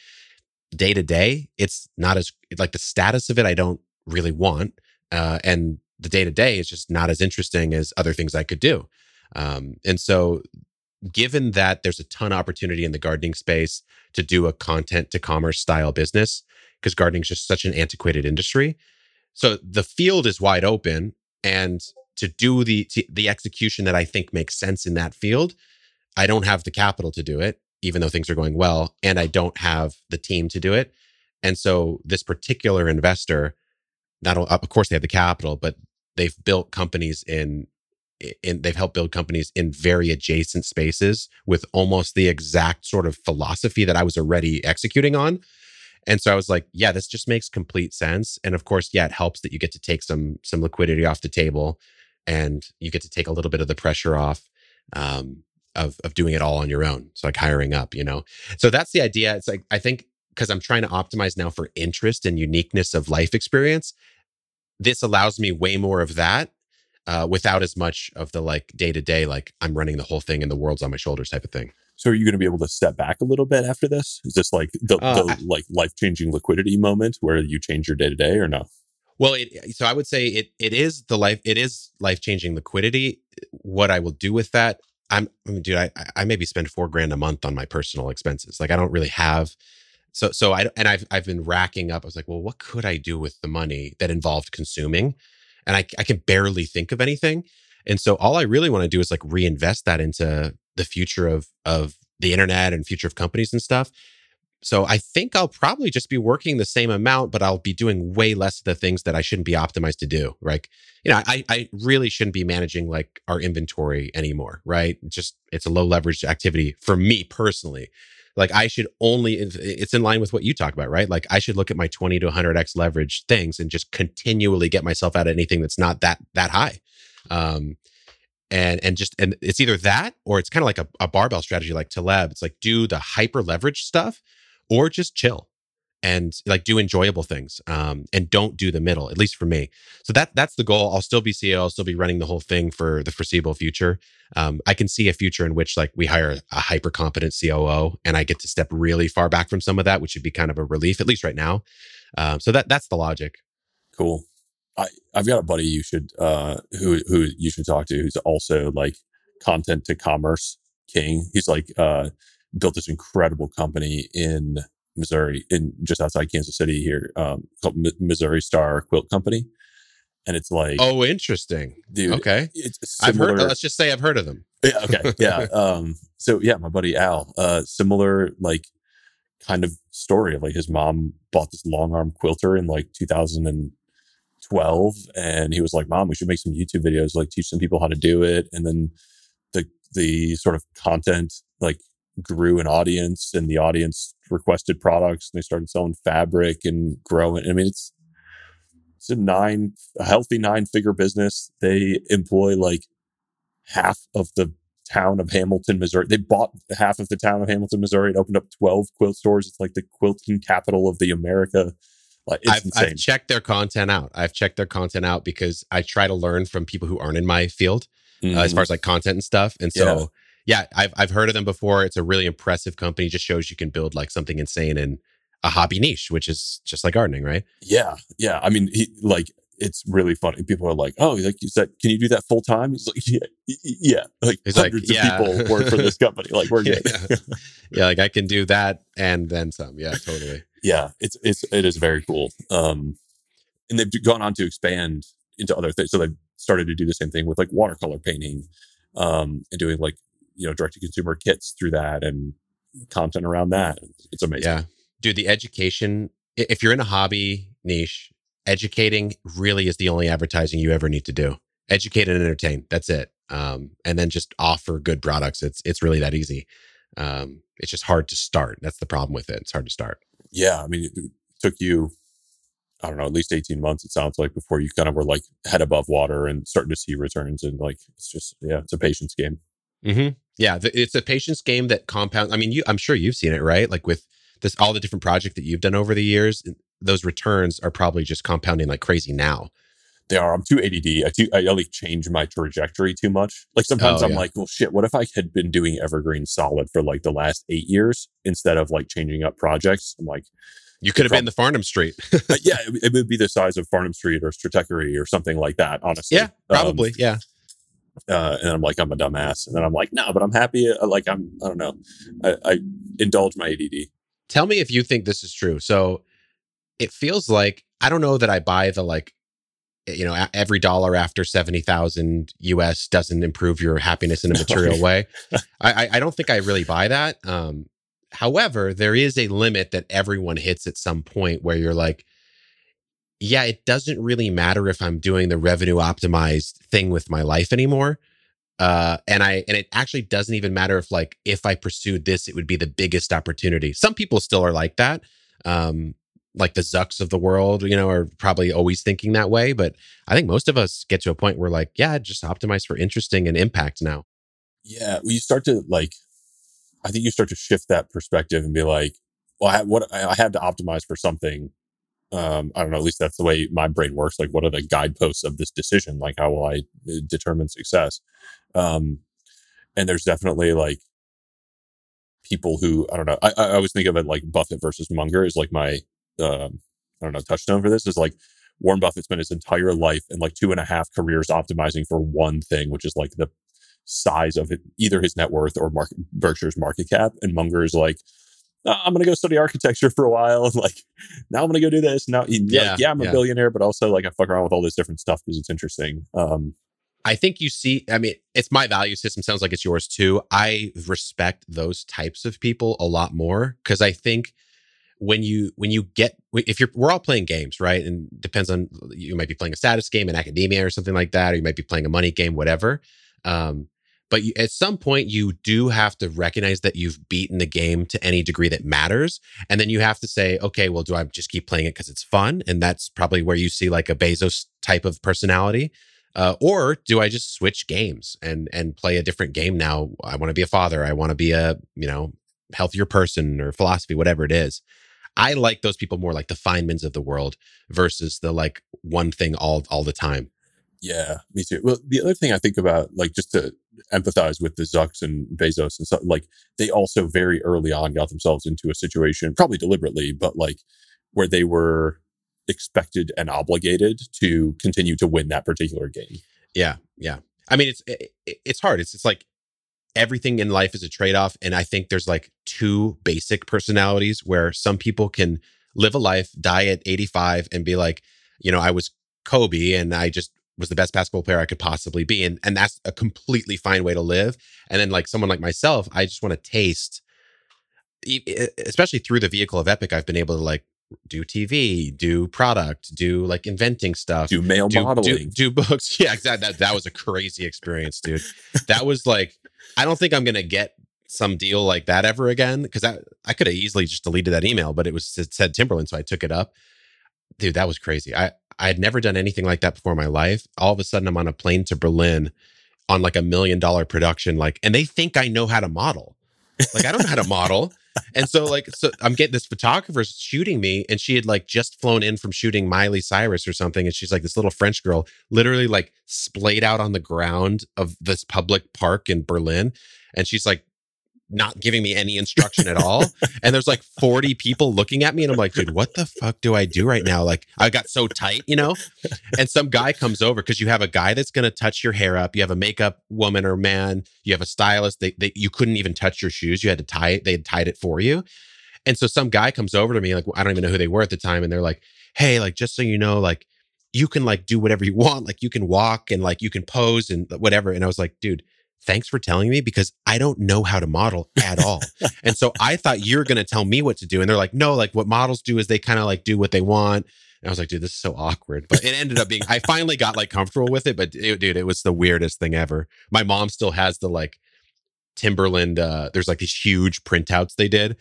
Day to day, it's not as like the status of it, I don't really want. Uh, and the day to day is just not as interesting as other things I could do. Um, and so, given that there's a ton of opportunity in the gardening space to do a content to commerce style business, because gardening is just such an antiquated industry. So the field is wide open, and to do the to, the execution that I think makes sense in that field, I don't have the capital to do it, even though things are going well, and I don't have the team to do it. And so this particular investor, not only, of course they have the capital, but they've built companies in in they've helped build companies in very adjacent spaces with almost the exact sort of philosophy that I was already executing on. And so I was like, yeah, this just makes complete sense. And of course, yeah, it helps that you get to take some some liquidity off the table and you get to take a little bit of the pressure off um, of of doing it all on your own. So like hiring up, you know. So that's the idea. It's like I think because I'm trying to optimize now for interest and uniqueness of life experience, this allows me way more of that uh, without as much of the like day to day, like I'm running the whole thing and the world's on my shoulders type of thing. So are you going to be able to step back a little bit after this? Is this like the, uh, the like life changing liquidity moment where you change your day to day or no? Well, it, so I would say it it is the life it is life changing liquidity. What I will do with that, I'm I mean, dude, I I maybe spend four grand a month on my personal expenses. Like I don't really have. So so I and I've I've been racking up. I was like, well, what could I do with the money that involved consuming? And I I can barely think of anything. And so all I really want to do is like reinvest that into the future of of the internet and future of companies and stuff. So I think I'll probably just be working the same amount, but I'll be doing way less of the things that I shouldn't be optimized to do. Right. You know, I, I really shouldn't be managing like our inventory anymore. Right. Just it's a low leverage activity for me personally. Like I should only, it's in line with what you talk about, right? Like I should look at my 20 to 100x leverage things and just continually get myself out of anything that's not that, that high. Um, and and just and it's either that or it's kind of like a, a barbell strategy like Taleb. It's like do the hyper leverage stuff or just chill and like do enjoyable things um, and don't do the middle at least for me. So that that's the goal. I'll still be ceo i'll still be running the whole thing for the foreseeable future. Um, i can see a future in which like we hire a hyper competent coo and i get to step really far back from some of that which would be kind of a relief at least right now. Um, so that that's the logic. Cool I, I've got a buddy you should uh who who you should talk to who's also like content to commerce king. He's like uh built this incredible company in Missouri, in just outside Kansas City here, um, called M- Missouri Star Quilt Company. and it's like oh, interesting. dude, okay, it's I've heard. Let's just say I've heard of them. yeah, okay, yeah. Um, so yeah, my buddy Al, uh, similar like kind of story of like his mom bought this long arm quilter in like 2000 and he was like, "Mom, we should make some YouTube videos, like teach some people how to do it." And then the the sort of content like grew an audience, and the audience requested products, and they started selling fabric and growing. I mean, it's it's a nine a healthy nine figure business. They employ like half of the town of Hamilton, Missouri. They bought half of the town of Hamilton, Missouri, and opened up 12 quilt stores. It's like the quilting capital of the America. Like I've. I've checked their content out. I've checked their content out because I try to learn from people who aren't in my field uh, as far as like content and stuff. And so, yeah. I've I've heard of them before. It's a really impressive company. Just shows you can build like something insane in a hobby niche, which is just like gardening, right? yeah, yeah. I mean, he like it's really funny. People are like, "Oh, like you said, can you do that full time?" He's like, "Yeah, yeah." Like He's like, hundreds "Yeah." of people work for this company. Like we're good. Yeah. Yeah, like I can do that and then some. Yeah, totally. Yeah it's it's it is very cool um and they've gone on to expand into other things so they've started to do the same thing with like watercolor painting um and doing like you know direct to consumer kits through that and content around that it's amazing Yeah. Dude, the education, if you're in a hobby niche, educating really is the only advertising you ever need to do. Educate and entertain. That's it. Um, and then just offer good products. It's it's really that easy. Um, it's just hard to start. That's the problem with it. It's hard to start. Yeah i mean it took you i don't know at least 18 months it sounds like before you kind of were like head above water and starting to see returns and like it's just yeah it's a patience game Mm-hmm. Yeah, it's a patience game that compounds. I mean, you, I'm sure you've seen it, right? Like with this, all the different projects that you've done over the years, those returns are probably just compounding like crazy now. They are. I'm too ADD. I too I like change my trajectory too much. Like sometimes Oh, I'm yeah. like, well, shit. What if I had been doing evergreen solid for like the last eight years instead of like changing up projects? I'm like, You could have been the Farnam Street. uh, yeah, it, it would be the size of Farnam Street or Stratechery or something like that. Honestly, yeah, Um, probably. yeah. uh, and I'm like, I'm a dumbass, and then I'm like, no, but I'm happy. uh, Like I'm, I don't know. I, I indulge my ADD. Tell me if you think this is true. So it feels like I don't know that I buy the like you know every dollar after 70,000 US doesn't improve your happiness in a material way. I, I I don't think I really buy that. Um however, there is a limit that everyone hits at some point where you're like yeah, it doesn't really matter if I'm doing the revenue optimized thing with my life anymore. Uh, and I and it actually doesn't even matter if like if I pursued this, it would be the biggest opportunity. Some people still are like that. Um, like the Zucks of the world, you know, are probably always thinking that way. But I think most of us get to a point where like, yeah, just optimize for interesting and impact now. Yeah, well, you start to like. I think you start to shift that perspective and be like, well, I have, what I have to optimize for something. Um, I don't know. At least that's the way my brain works. Like, what are the guideposts of this decision? Like, how will I uh, determine success? Um, and there's definitely like people who I don't know. I, I always think of it like Buffett versus Munger is like my um, I don't know touchstone for this is like Warren Buffett spent his entire life and like two and a half careers optimizing for one thing, which is like the size of it, either his net worth or market, Berkshire's market cap. And Munger is like, "Uh, I'm going to go study architecture for a while. And like, now I'm going to go do this. Now, Yeah, like, yeah, I'm a yeah. billionaire, but also like I fuck around with all this different stuff because it's interesting. Um, I think you see, I mean, it's my value system. Sounds like it's yours too. I respect those types of people a lot more because I think when you when you get if you're we're all playing games right and depends on you might be playing a status game in academia or something like that or you might be playing a money game whatever um but you, at some point you do have to recognize that you've beaten the game to any degree that matters and then you have to say okay well do i just keep playing it because it's fun and that's probably where you see like a bezos type of personality uh, or do I just switch games and and play a different game now? I want to be a father. I want to be a you know healthier person or philosophy, whatever it is. I like those people more like the Feynmans of the world versus the like one thing all all the time. yeah, me too. Well, the other thing I think about, like, just to empathize with the Zucks and Bezos and stuff, like, they also very early on got themselves into a situation, probably deliberately, but like, where they were expected and obligated to continue to win that particular game. Yeah, yeah. I mean, it's it, it's hard. It's it's like everything in life is a trade off, and I think there's like two basic personalities where some people can live a life, die at 85, and be like, you know, I was Kobe and I just was the best basketball player I could possibly be. And and that's a completely fine way to live. And then like someone like myself, I just want to taste especially through the vehicle of Epic, I've been able to like do TV, do product, do like inventing stuff, do male do, modeling, do, do, books. Yeah, exactly. That that was a crazy experience, dude. that was like, I don't think I'm gonna get some deal like that ever again because I I could have easily just deleted that email, but it was it said Timberland, so I took it up. Dude, that was crazy. I I had never done anything like that before in my life. All of a sudden, I'm on a plane to Berlin on like a million dollar production, like, and they think I know how to model. Like I don't know how to model and so like so I'm getting this photographer shooting me and she had like just flown in from shooting Miley Cyrus or something and she's like this little French girl literally like splayed out on the ground of this public park in Berlin and she's like not giving me any instruction at all. and there's like 40 people looking at me. And I'm like, dude, what the fuck do I do right now? Like, I got so tight, you know? And some guy comes over because you have a guy that's going to touch your hair up. You have a makeup woman or man. You have a stylist. They, you couldn't even touch your shoes. You had to tie it. They had tied it for you. And so some guy comes over to me, like, I don't even know who they were at the time. And they're like, hey, like, just so you know, like, you can like do whatever you want. Like, you can walk and like you can pose and whatever. And I was like, dude, thanks for telling me because I don't know how to model at all. and so I thought you were going to tell me what to do. And they're like, no, like what models do is they kind of like do what they want. And I was like, dude, this is so awkward. But it ended up being, I finally got like comfortable with it. But it, dude, it was the weirdest thing ever. My mom still has the like Timberland, uh, there's like these huge printouts they did.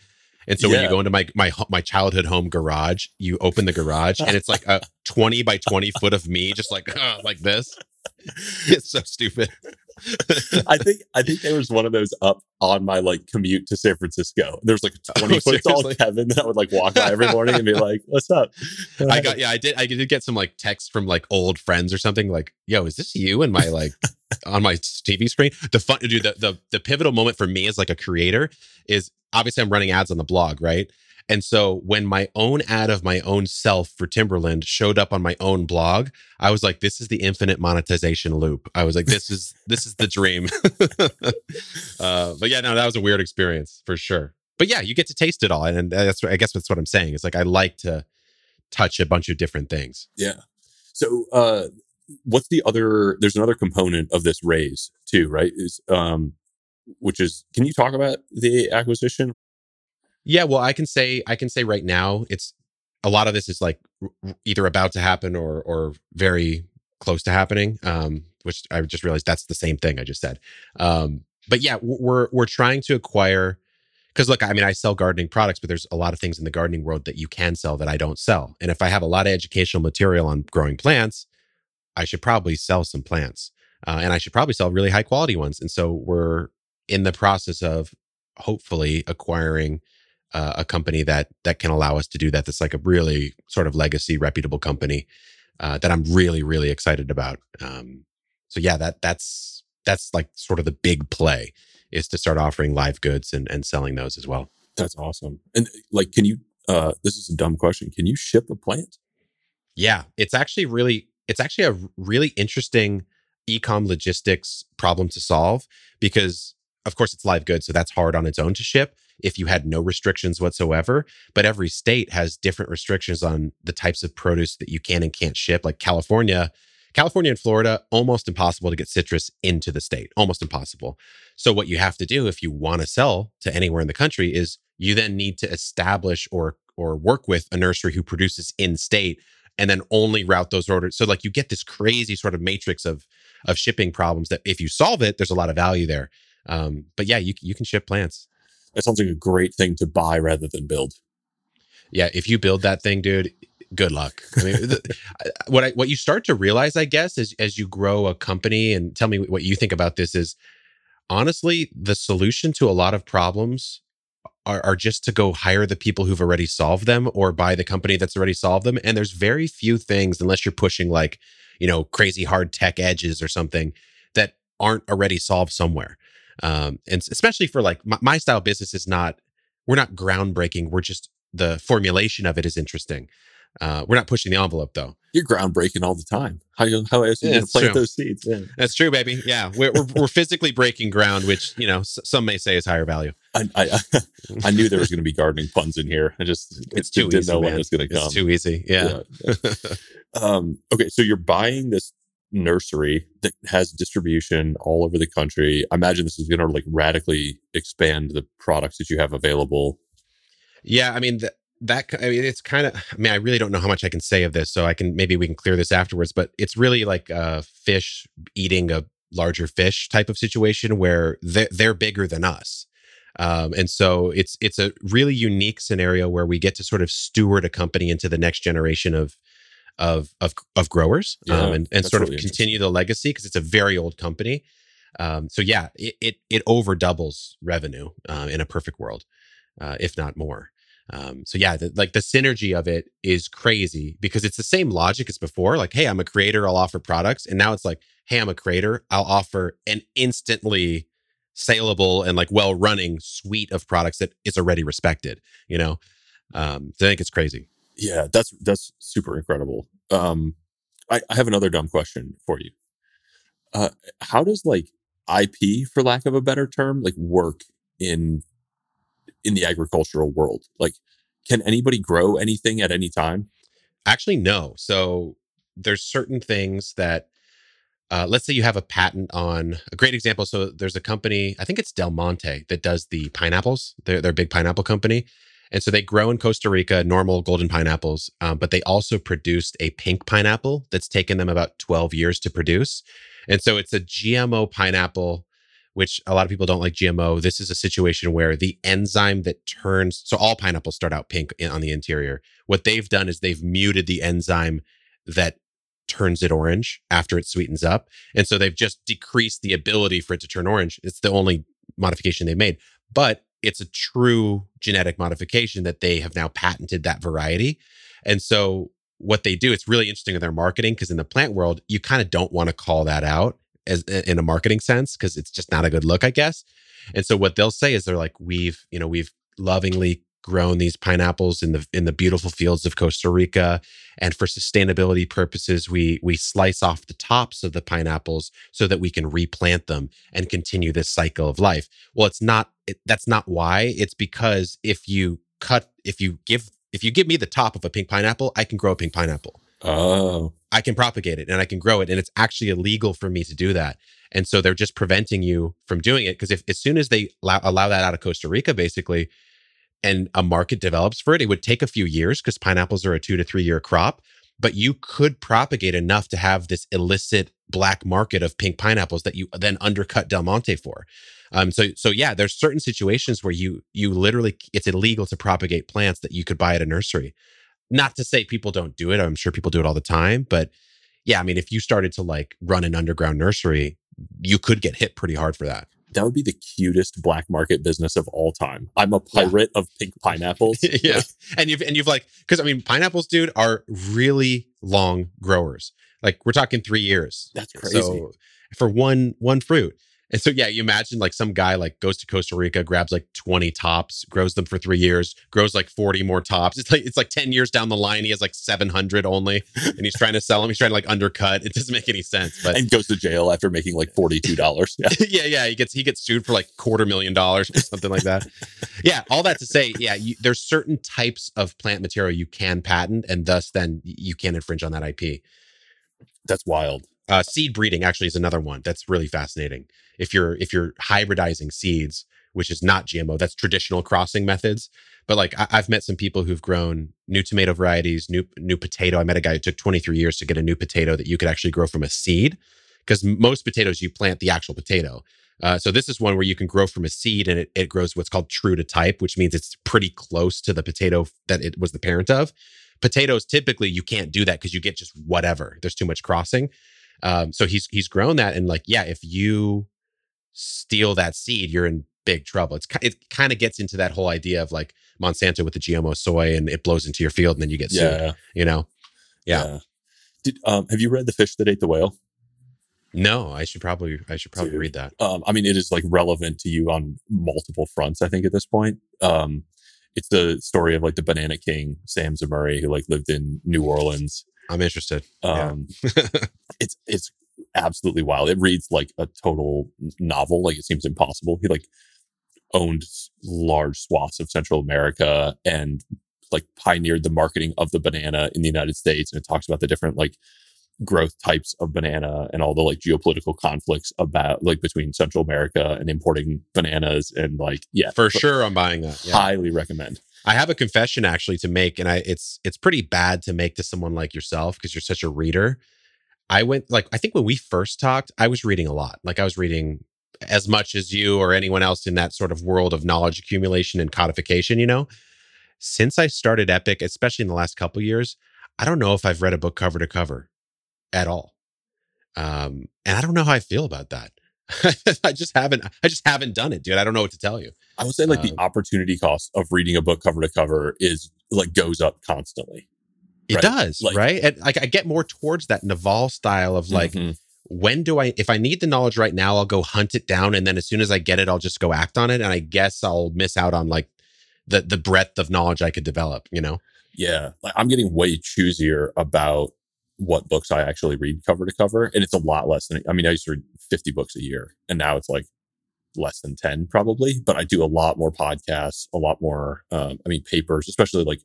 And so yeah. when you go into my my my childhood home garage, you open the garage and it's like a 20 by 20 foot of me just like uh, like this. It's so stupid. I think I think there was one of those up on my like commute to San Francisco. There's like a 20 oh, foot tall Kevin that would like walk by every morning and be like, "What's up?" I got yeah, I did I did get some like text from like old friends or something like, "Yo, is this you?" And my like on my TV screen. The fun dude, the the the pivotal moment for me as like a creator is obviously I'm running ads on the blog, right? And so when my own ad of my own self for Timberland showed up on my own blog, I was like, this is the infinite monetization loop. I was like, this is this is the dream. uh, but yeah, no, that was a weird experience for sure. But yeah, you get to taste it all. And that's I guess that's what I'm saying. It's like I like to touch a bunch of different things. Yeah. So uh what's the other there's another component of this raise too, right? Is um which is can you talk about the acquisition yeah, well, I can say I can say right now it's a lot of this is like either about to happen or or very close to happening. Um, which I just realized that's the same thing I just said. Um, but yeah, we're we're trying to acquire because look, I mean, I sell gardening products, but there's a lot of things in the gardening world that you can sell that I don't sell. And if I have a lot of educational material on growing plants, I should probably sell some plants, uh, and I should probably sell really high quality ones. And so we're in the process of hopefully acquiring uh, a company that that can allow us to do that. That's like a really sort of legacy, reputable company uh, that I'm really really excited about. Um, so yeah, that that's that's like sort of the big play is to start offering live goods and and selling those as well. That's awesome. And like, can you? Uh, this is a dumb question. Can you ship a plant? Yeah, it's actually really it's actually a really interesting ecom logistics problem to solve because of course it's live goods so that's hard on its own to ship if you had no restrictions whatsoever. But every state has different restrictions on the types of produce that you can and can't ship. Like California, California and Florida, almost impossible to get citrus into the state, almost impossible. So, what you have to do if you want to sell to anywhere in the country is you then need to establish or or work with a nursery who produces in state and then only route those orders. So like you get this crazy sort of matrix of of shipping problems that if you solve it, there's a lot of value there. Um, but yeah, you you can ship plants that sounds like a great thing to buy rather than build. Yeah, if you build that thing, dude, good luck. I mean, the, what I, what you start to realize, I guess, is as you grow a company, and tell me what you think about this is honestly the solution to a lot of problems are, are just to go hire the people who've already solved them or buy the company that's already solved them. And there's very few things, unless you're pushing like you know crazy hard tech edges or something, that aren't already solved somewhere um, and especially for like my, my style business is not we're not groundbreaking we're just the formulation of it is interesting uh, we're not pushing the envelope though. You're groundbreaking all the time. How how else are you yeah, plant those seeds? Yeah. That's true, baby. Yeah, we're, we're, we're physically breaking ground, which you know s- some may say is higher value. I, I, I knew there was going to be gardening puns in here. I just it's too didn't easy, know when it was going to come. It's too easy. Yeah. Yeah. Um, okay, so you're buying this nursery that has distribution all over the country. I imagine this is going to like radically expand the products that you have available. Yeah, I mean that that I mean it's kind of I mean I really don't know how much I can say of this, so I can maybe we can clear this afterwards. But it's really like a fish eating a larger fish type of situation where they're, they're bigger than us. Um, and so it's it's a really unique scenario where we get to sort of steward a company into the next generation of of of, of growers Yeah, um, and, and sort of continue the legacy because it's a very old company. Um, so yeah, it, it it over doubles revenue uh, in a perfect world, uh, if not more. Um, so yeah, the, like the synergy of it is crazy because it's the same logic as before. Like, hey, I'm a creator, I'll offer products, and now it's like, hey, I'm a creator, I'll offer an instantly saleable and like well running suite of products that is already respected. You know, um, so I think it's crazy. Yeah, that's that's super incredible. Um, I, I have another dumb question for you. Uh, how does like IP, for lack of a better term, like work in in the agricultural world? Like, can anybody grow anything at any time? Actually, no. So there's certain things that, uh, let's say you have a patent on a great example. So there's a company, I think it's Del Monte, that does the pineapples. They're, they're a big pineapple company. And so they grow in Costa Rica, normal golden pineapples, um, but they also produced a pink pineapple that's taken them about 12 years to produce. And so it's a GMO pineapple, which a lot of people don't like GMO. This is a situation where the enzyme that turns, so all pineapples start out pink in, on the interior. What they've done is they've muted the enzyme that turns it orange after it sweetens up. And so they've just decreased the ability for it to turn orange. It's the only modification they made. But it's a true genetic modification that they have now patented that variety. And so what they do, it's really interesting in their marketing because in the plant world, you kind of don't want to call that out as in a marketing sense because it's just not a good look, I guess. And so what they'll say is they're like, we've, you know, we've lovingly grown these pineapples in the in the beautiful fields of Costa Rica and for sustainability purposes we we slice off the tops of the pineapples so that we can replant them and continue this cycle of life. Well it's not it, that's not why. It's because if you cut if you give if you give me the top of a pink pineapple I can grow a pink pineapple. Oh, I can propagate it and I can grow it and it's actually illegal for me to do that. And so they're just preventing you from doing it because if as soon as they allow, allow that out of Costa Rica basically and a market develops for it, it would take a few years because pineapples are a 2 to 3 year crop, but you could propagate enough to have this illicit black market of pink pineapples that you then undercut Del Monte for. Um, so so yeah, there's certain situations where you you literally it's illegal to propagate plants that you could buy at a nursery. Not to say people don't do it. I'm sure people do it all the time, but yeah, I mean, if you started to like run an underground nursery, you could get hit pretty hard for that. That would be the cutest black market business of all time. I'm a Yeah. pirate of pink pineapples. yeah, and you've and you've like because I mean, pineapples, dude, are really long growers. Like we're talking three years. That's crazy. So for one one fruit. And so yeah, you imagine like some guy like goes to Costa Rica, grabs like 20 tops, grows them for three years, grows like 40 more tops. It's like it's like 10 years down the line, he has like 700 only, and he's trying to sell them. He's trying to like undercut. It doesn't make any sense. But and goes to jail after making like $42. Yeah. yeah, yeah, he gets he gets sued for like quarter million dollars or something like that. Yeah, all that to say, yeah, you, there's certain types of plant material you can patent, and thus then you can infringe on that IP. That's wild. Uh, seed breeding actually is another one that's really fascinating. If you're if you're hybridizing seeds, which is not GMO, that's traditional crossing methods. But like I, I've met some people who've grown new tomato varieties, new new potato. I met a guy who took 23 years to get a new potato that you could actually grow from a seed, because most potatoes you plant the actual potato. Uh, so this is one where you can grow from a seed and it, it grows what's called true to type, which means it's pretty close to the potato that it was the parent of. Potatoes typically you can't do that because you get just whatever. There's too much crossing. Um, so he's he's grown that and like yeah, if you steal that seed, you're in big trouble. It's it kind of gets into that whole idea of like Monsanto with the GMO soy and it blows into your field and then you get sued. Yeah. You know? Yeah. Did, um, have you read The Fish That Ate the Whale? No, I should probably I should probably Dude. read that. Um, I mean, it is like relevant to you on multiple fronts, I think, at this point. Um, it's the story of like the Banana King, Sam Zemurray, who like lived in New Orleans. I'm interested. Yeah. Um, it's it's absolutely wild. It reads like a total novel. Like it seems impossible. He like owned large swaths of Central America and like pioneered the marketing of the banana in the United States. And it talks about the different like growth types of banana and all the like geopolitical conflicts about like between Central America and importing bananas and like yeah for sure I'm buying that. Yeah. Highly recommend. I have a confession actually to make, and I it's it's pretty bad to make to someone like yourself because you're such a reader. I went like I think when we first talked, I was reading a lot. Like I was reading as much as you or anyone else in that sort of world of knowledge accumulation and codification, you know. Since I started Epic, especially in the last couple years, I don't know if I've read a book cover to cover at all. Um, and I don't know how I feel about that. I just haven't I just haven't done it, dude. I don't know what to tell you. I would say like um, the opportunity cost of reading a book cover to cover is like goes up constantly. It right? does, like, right? And like I get more towards that Naval style of like mm-hmm. when do I if I need the knowledge right now, I'll go hunt it down and then as soon as I get it, I'll just go act on it. And I guess I'll miss out on like the the breadth of knowledge I could develop, you know? Yeah. Like I'm getting way choosier about what books I actually read cover to cover. And it's a lot less than, I mean, I used to read 50 books a year and now it's like less than 10 probably, but I do a lot more podcasts, a lot more, um, I mean, papers, especially like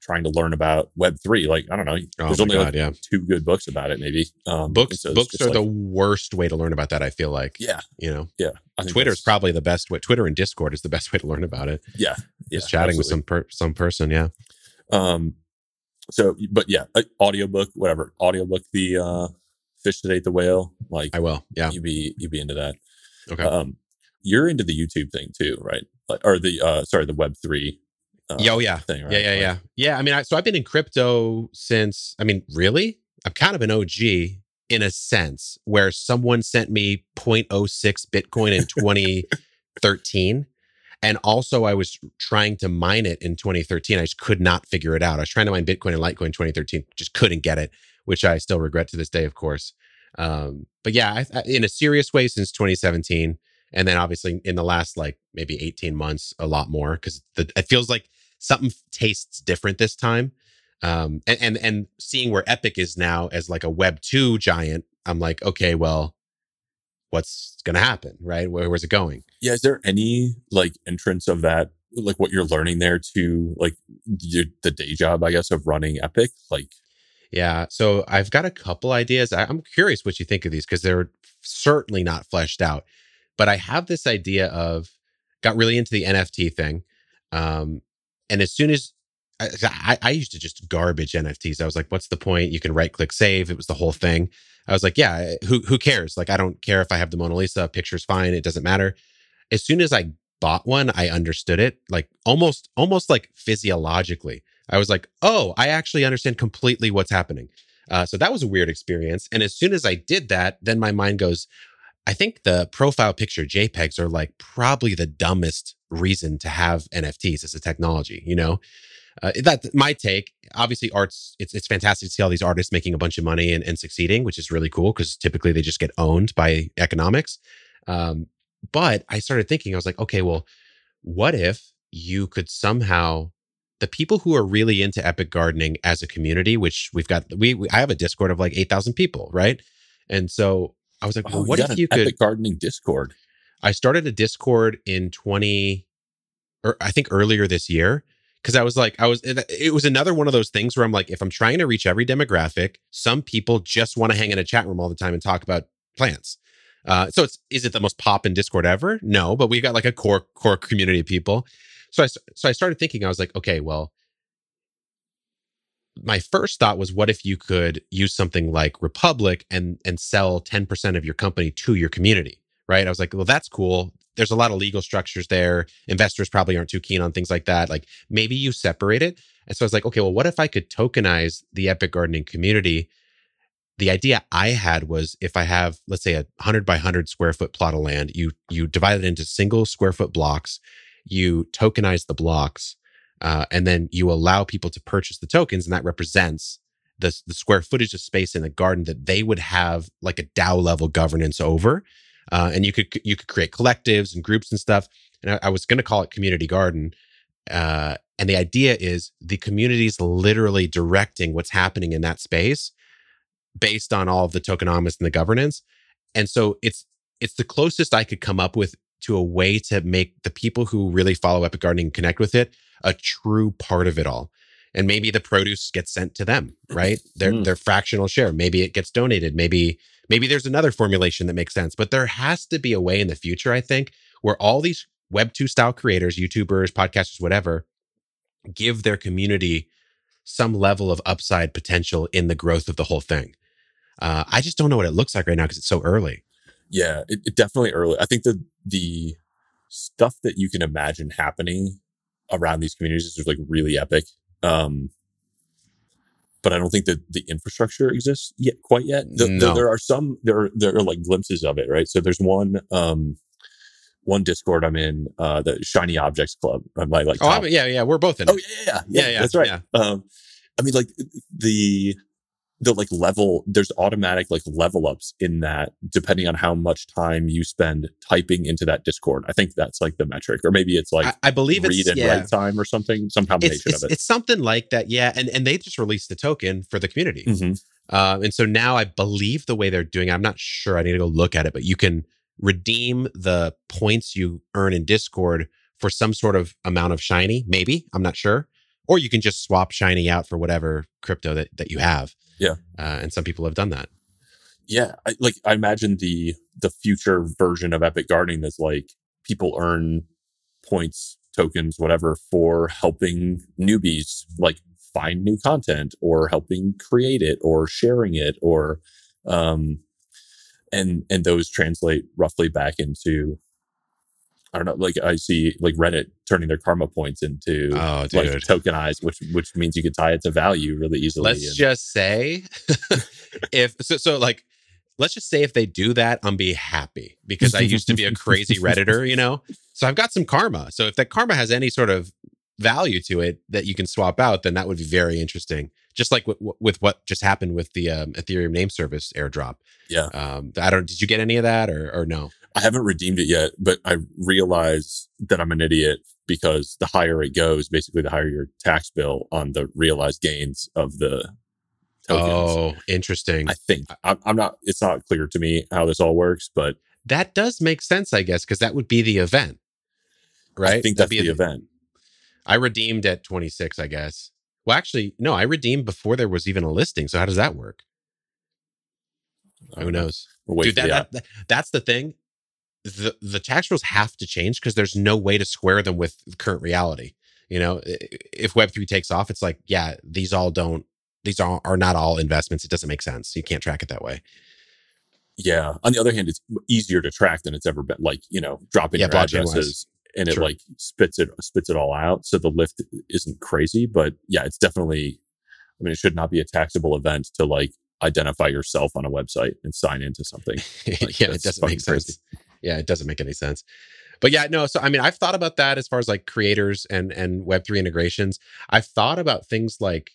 trying to learn about web three. Like, I don't know, oh there's only God, like yeah. two good books about it, maybe. Um, books, so books are like, the worst way to learn about that. I feel like, yeah, you know, yeah. Twitter is probably the best way. Twitter and discord is the best way to learn about it. Yeah. yeah Just chatting absolutely. with some, per, some person. Yeah. Um, so, but yeah, audiobook, whatever, audiobook, the uh, fish that ate the whale. Like, I will. Yeah, you'd be you'd be into that. Okay. Um, you're into the YouTube thing too, right? Like, or the uh, sorry, the Web three. Uh, oh yeah, thing, right? yeah, yeah, like, yeah, yeah. I mean, I, so I've been in crypto since. I mean, really, I'm kind of an OG in a sense, where someone sent me 0.06 Bitcoin in 2013. And also, I was trying to mine it in 2013. I just could not figure it out. I was trying to mine Bitcoin and Litecoin in 2013, just couldn't get it, which I still regret to this day, of course. Um, but yeah, I, I, in a serious way since 2017, and then obviously in the last like maybe 18 months, a lot more because it feels like something tastes different this time. Um, and, and and seeing where Epic is now as like a Web two giant, I'm like, okay, well, what's going to happen, right? Where, where's it going? Yeah. Is there any like entrance of that, like what you're learning there to like your, the day job, I guess, of running Epic? Like, yeah. So I've got a couple ideas. I, I'm curious what you think of these because they're certainly not fleshed out. But I have this idea of got really into the NFT thing. Um, and as soon as I, I, used to just garbage NFTs. I was like, what's the point? You can right click save. It was the whole thing. I was like, yeah, who who cares? Like, I don't care if I have the Mona Lisa, picture's fine, it doesn't matter. As soon as I bought one, I understood it, like almost almost like physiologically. I was like, oh, I actually understand completely what's happening. Uh, so that was a weird experience. And as soon as I did that, then my mind goes, I think the profile picture JPEGs are like probably the dumbest reason to have NFTs as a technology, you know? uh, that's my take. Obviously, arts it's it's fantastic to see all these artists making a bunch of money and, and succeeding, which is really cool because typically they just get owned by economics. Um, but I started thinking, I was like, okay, well, what if you could somehow the people who are really into epic gardening as a community, which we've got, we, we I have a Discord of like eight thousand people, right? And so I was like, well, oh, what if you could epic gardening Discord? I started a Discord in twenty, or I think earlier this year because I was like, I was, it was another one of those things where I'm like, if I'm trying to reach every demographic, some people just want to hang in a chat room all the time and talk about plants. Uh, so it's, is it the most pop in Discord ever? No, but we've got like a core core community of people. So I so I started thinking, I was like, okay, well, my first thought was, what if you could use something like Republic and and sell 10% of your company to your community? Right. I was like, well, that's cool there's a lot of legal structures there. Investors probably aren't too keen on things like that. Like maybe you separate it. And so I was like, okay, well, what if I could tokenize the Epic Gardening community? The idea I had was if I have, let's say, a hundred by hundred square foot plot of land, you you divide it into single square foot blocks, you tokenize the blocks, uh, and then you allow people to purchase the tokens, and that represents the the square footage of space in the garden that they would have like a DAO level governance over uh, and you could you could create collectives and groups and stuff. And I, I was going to call it community garden. Uh, and the idea is the community is literally directing what's happening in that space based on all of the tokenomics and the governance. And so it's it's the closest I could come up with to a way to make the people who really follow epic gardening connect with it a true part of it all. And maybe the produce gets sent to them right? Their Mm. their fractional share. Maybe it gets donated. Maybe maybe there's another formulation that makes sense. But there has to be a way in the future i think where all these web 2 style creators youtubers podcasters whatever give their community some level of upside potential in the growth of the whole thing. Uh, i just don't know what it looks like right now because it's so early Yeah, it, it definitely early. I think the the stuff that you can imagine happening around these communities is just like really epic. Um, but I don't think that the infrastructure exists yet quite yet. The, the- there are some there are there are like glimpses of it, right? So there's one um one Discord I'm in, uh the Shiny Objects Club. I'm like like oh I mean, yeah yeah we're both in Oh it. yeah, yeah, yeah, Yeah, yeah, That's right. yeah. Um, I mean, like the the like level. There's automatic like level ups in that, depending on how much time you spend typing into that Discord. I think that's like the metric, or maybe it's like I, I believe read it's and yeah. write time or something, some combination It's, it's, of it. it's something like that, yeah. And and they just released the token for the community. Mhm. Uh, and so now I believe the way they're doing, it, I'm not sure. I need to go look at it, but you can redeem the points you earn in Discord for some sort of amount of shiny. Maybe I'm not sure, or you can just swap shiny out for whatever crypto that that you have. Yeah. uh, and some people have done that. Yeah, I, like I imagine the the future version of Epic Gardening is like people earn points, tokens, whatever for helping newbies like find new content or helping create it or sharing it or um and and those translate roughly back into I don't know, like I see like Reddit turning their karma points into Oh, like tokenized, which which means you can tie it to value really easily. let's and- just say if so, so like let's just say if they do that i'll be happy because i used to be a crazy redditor you know? So i've got some karma. So if that karma has any sort of value to it that you can swap out then that would be very interesting. Just like with, with what just happened with the um, ethereum name service airdrop. Yeah. um i don't did you get any of that or or no I haven't redeemed it yet, but I realize that I'm an idiot because the higher it goes, basically the higher your tax bill on the realized gains of the tokens. oh interesting I think I'm, I'm not. It's not clear to me how this all works, but that does make sense i guess because that would be the event right I think That'd that's be the a- event. I redeemed at 26, I guess. Well, actually, no, I redeemed before there was even a listing. So how does that work? Who knows? Wait Dude, that, that, that's the thing. The the tax rules have to change because there's no way to square them with current reality. You know, if Web3 takes off, it's like, yeah, these all don't, these are, are not all investments. It doesn't make sense. You can't track it that way. Yeah. On the other hand, it's easier to track than it's ever been. Like you know, dropping Yeah, your addresses and it like spits it spits it all out. So the lift isn't crazy, but yeah, it's definitely. I mean, it should not be a taxable event to like identify yourself on a website and sign into something. Like, yeah, it doesn't make sense. crazy. Yeah, it doesn't make any sense. But yeah, no. So I mean, I've thought about that as far as like creators and and Web three integrations. I've thought about things like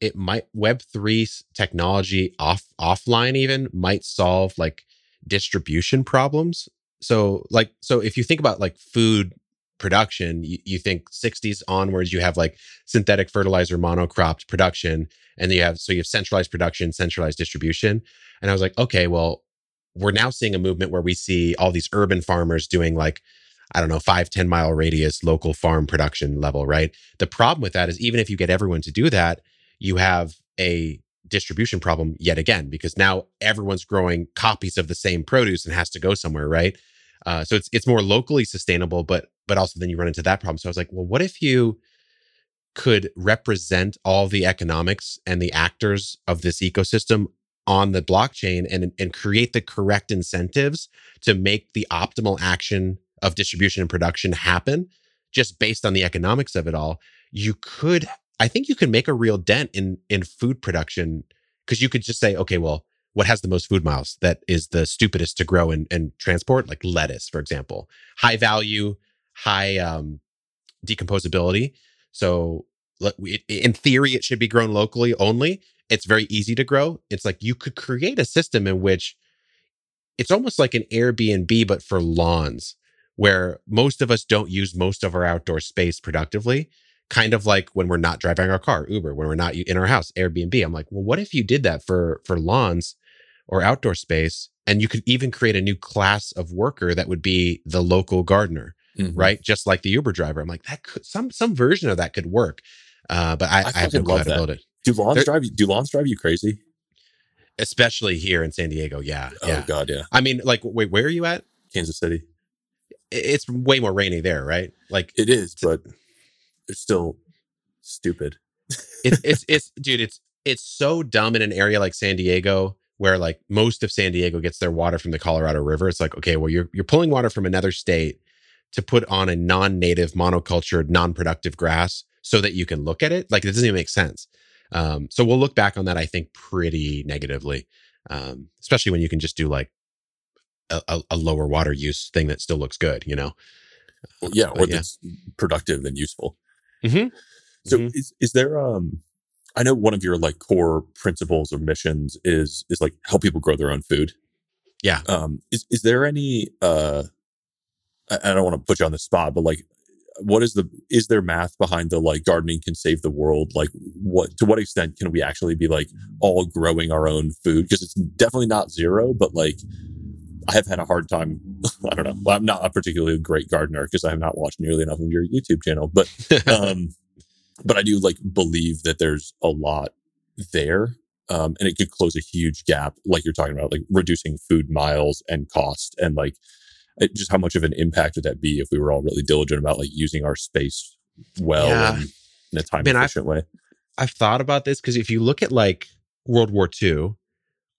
it might Web three technology off offline even might solve like distribution problems. So like so if you think about like food production, you, you think 60s onwards, you have like synthetic fertilizer monocropped production, and then you have so you have centralized production, centralized distribution. And I was like, okay, well, we're now seeing a movement where we see all these urban farmers doing like i don't know five ten mile radius local farm production level right? The problem with that is even if you get everyone to do that you have a distribution problem yet again because now everyone's growing copies of the same produce and has to go somewhere right? Uh, so it's it's more locally sustainable but but also then you run into that problem. So i was like well what if you could represent all the economics and the actors of this ecosystem on the blockchain and and create the correct incentives to make the optimal action of distribution and production happen just based on the economics of it all you could i think you can make a real dent in in food production because you could just say okay well what has the most food miles that is the stupidest to grow and, and transport? Like lettuce for example. High value high um decomposability. So in theory it should be grown locally only it's very easy to grow. It's like you could create a system in which it's almost like an Airbnb, but for lawns, where most of us don't use most of our outdoor space productively. Kind of like when we're not driving our car, Uber, when we're not in our house, Airbnb. I'm like, well, what if you did that for for lawns, or outdoor space. And you could even create a new class of worker that would be the local gardener, Mhm. right? Just like the Uber driver. I'm like, that could some some version of that could work. Uh, but I, I, have no clue love how to build it. Do lawns drive you? Do lawns drive you crazy? Especially here in San Diego. Yeah. Oh, yeah. Oh God, yeah. I mean, like, wait, where are you at? Kansas City. It's way more rainy there, right? Like It is, but it's still stupid. it's it's it's dude, it's it's so dumb in an area like San Diego where like most of San Diego gets their water from the Colorado River. It's like, okay, well, you're you're pulling water from another state to put on a non-native, monocultured, non-productive grass so that you can look at it. Like it doesn't even make sense. Um, so we'll look back on that, I think, pretty negatively. Um, especially when you can just do like a, a, lower water use thing that still looks good, you know? Well, yeah, But or yeah. that's productive and useful. Mm-hmm. So Mhm. is is there um I know one of your like core principles or missions is is like help people grow their own food. Yeah. Um is is there any uh I, I don't want to put you on the spot, but like what is the is there math behind the like gardening can save the world? Like what to what extent can we actually be like all growing our own food? Because it's definitely not zero, but like I have had a hard time. I don't know. Well, I'm not a particularly great gardener because I have not watched nearly enough of your YouTube channel, but um, but I do like believe that there's a lot there, um, and it could close a huge gap, like you're talking about, like reducing food miles and cost, and like just how much of an impact would that be if we were all really diligent about like using our space well Yeah. and in a time Man, efficient way. I've thought about this because if you look at like World War II,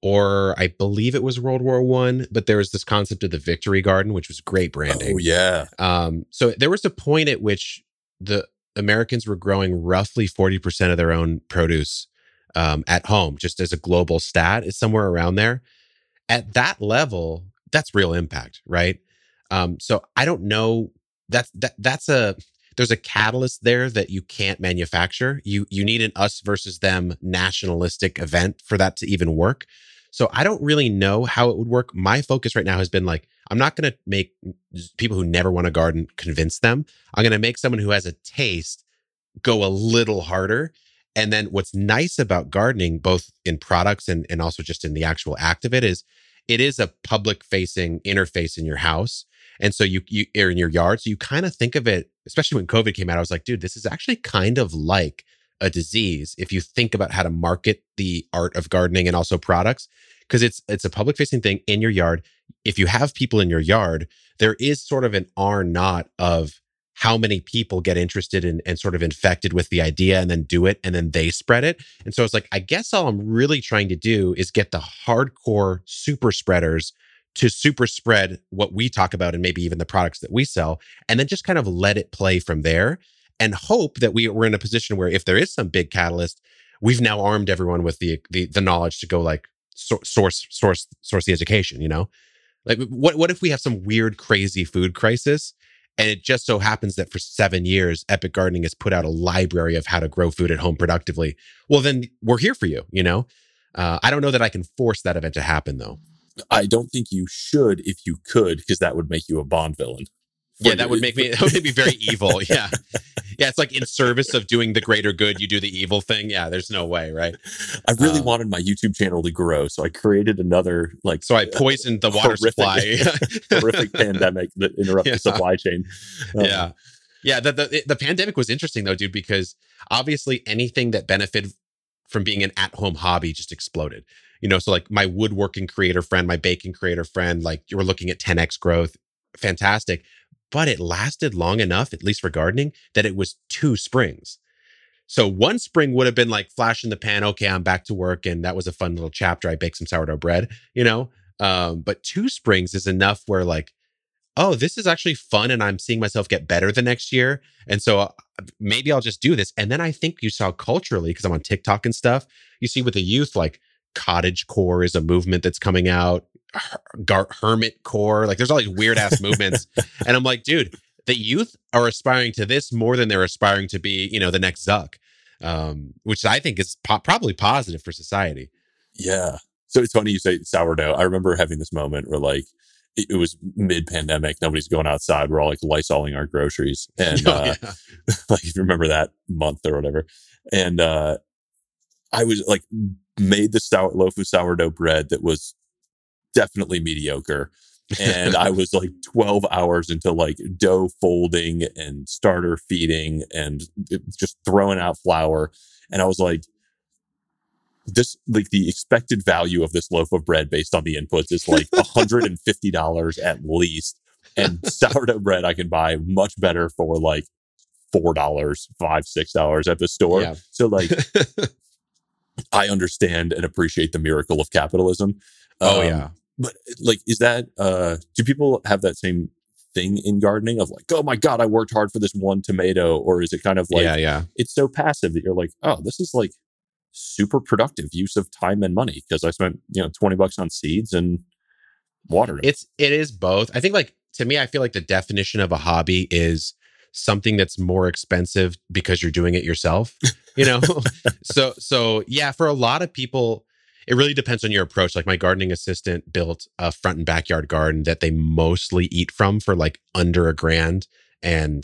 or I believe it was World War One, but there was this concept of the Victory Garden, which was great branding. Oh yeah, Um, so there was a point at which the Americans were growing roughly 40% of their own produce um, at home, just as a global stat, is somewhere around there. At that level, that's real impact, right? Um, so I don't know. That's that that's a there's a catalyst there that you can't manufacture. You you need an us versus them nationalistic event for that to even work. So I don't really know how it would work. My focus right now has been like I'm not going to make people who never want to garden convince them. I'm going to make someone who has a taste go a little harder. And then what's nice about gardening, both in products and, and also just in the actual act of it, is it is a public facing interface in your house. And so you you are in your yard. So you kind of think of it, especially when COVID came out, I was like, dude, this is actually kind of like a disease if you think about how to market the art of gardening and also products. Because it's it's a public facing thing in your yard. If you have people in your yard, there is sort of an R naught of how many people get interested in and sort of infected with the idea and then do it and then they spread it. And so it's like, I guess all I'm really trying to do is get the hardcore super spreaders to super spread what we talk about and maybe even the products that we sell, and then just kind of let it play from there and hope that we, we're in a position where if there is some big catalyst, we've now armed everyone with the the, the knowledge to go like so- source source source the education, you know? Like what what if we have some weird crazy food crisis and it just so happens that for seven years, Epic Gardening has put out a library of how to grow food at home productively. Well, then we're here for you, you know? Uh, I don't know that I can force that event to happen though. I don't think you should if you could, because that would make you a Bond villain. Yeah, that would make me that would make me very evil. Yeah. Yeah, it's like in service of doing the greater good, you do the evil thing. Yeah, there's no way, right? I really Um, wanted my YouTube channel to grow, so I created another like So I poisoned the water Horrific. supply. horrific pandemic that interrupted Yeah. the supply chain. Um, yeah. Yeah. The, the the pandemic was interesting though, dude, because obviously anything that benefited from being an at-home hobby just exploded. You know, so like my woodworking creator friend, my baking creator friend, like you were looking at 10x growth, fantastic. But it lasted long enough, at least for gardening, that it was two springs. So one spring would have been like flash in the pan, okay, I'm back to work. And that was a fun little chapter. I baked some sourdough bread, you know? Um, but two springs is enough where like, oh, this is actually fun and I'm seeing myself get better the next year. And so uh, maybe I'll just do this. And then I think you saw culturally, because I'm on TikTok and stuff, you see with the youth, like cottage core is a movement that's coming out, her- hermit core, like there's all these weird ass movements. And I'm like, dude, the youth are aspiring to this more than they're aspiring to be, you know, the next Zuck, um, which I think is po- probably positive for society. Yeah. So it's funny you say sourdough. I remember having this moment where like it, was mid pandemic. Nobody's going outside. We're all like lysoling our groceries. And Oh, uh, yeah. like if you remember that month or whatever. And uh I was like made the sour, loaf of sourdough bread that was definitely mediocre. and I was like 12 hours into like dough folding and starter feeding and just throwing out flour. And I was like, this, like the expected value of this loaf of bread based on the inputs is like $150 at least. And sourdough bread I can buy much better for like four dollars, five, six dollars at the store. Yeah. So like I understand and appreciate the miracle of capitalism. Oh um, yeah. But like is that uh do people have that same thing in gardening of like, oh my God, I worked hard for this one tomato? Or is it kind of like yeah, yeah. it's so passive that you're like, oh, this is like super productive use of time and money because I spent, you know, 20 bucks on seeds and watered It's it is both. I think like to me, I feel like the definition of a hobby is something that's more expensive because you're doing it yourself you know? So so yeah for a lot of people it really depends on your approach. Like my gardening assistant built a front and backyard garden that they mostly eat from for like under a grand and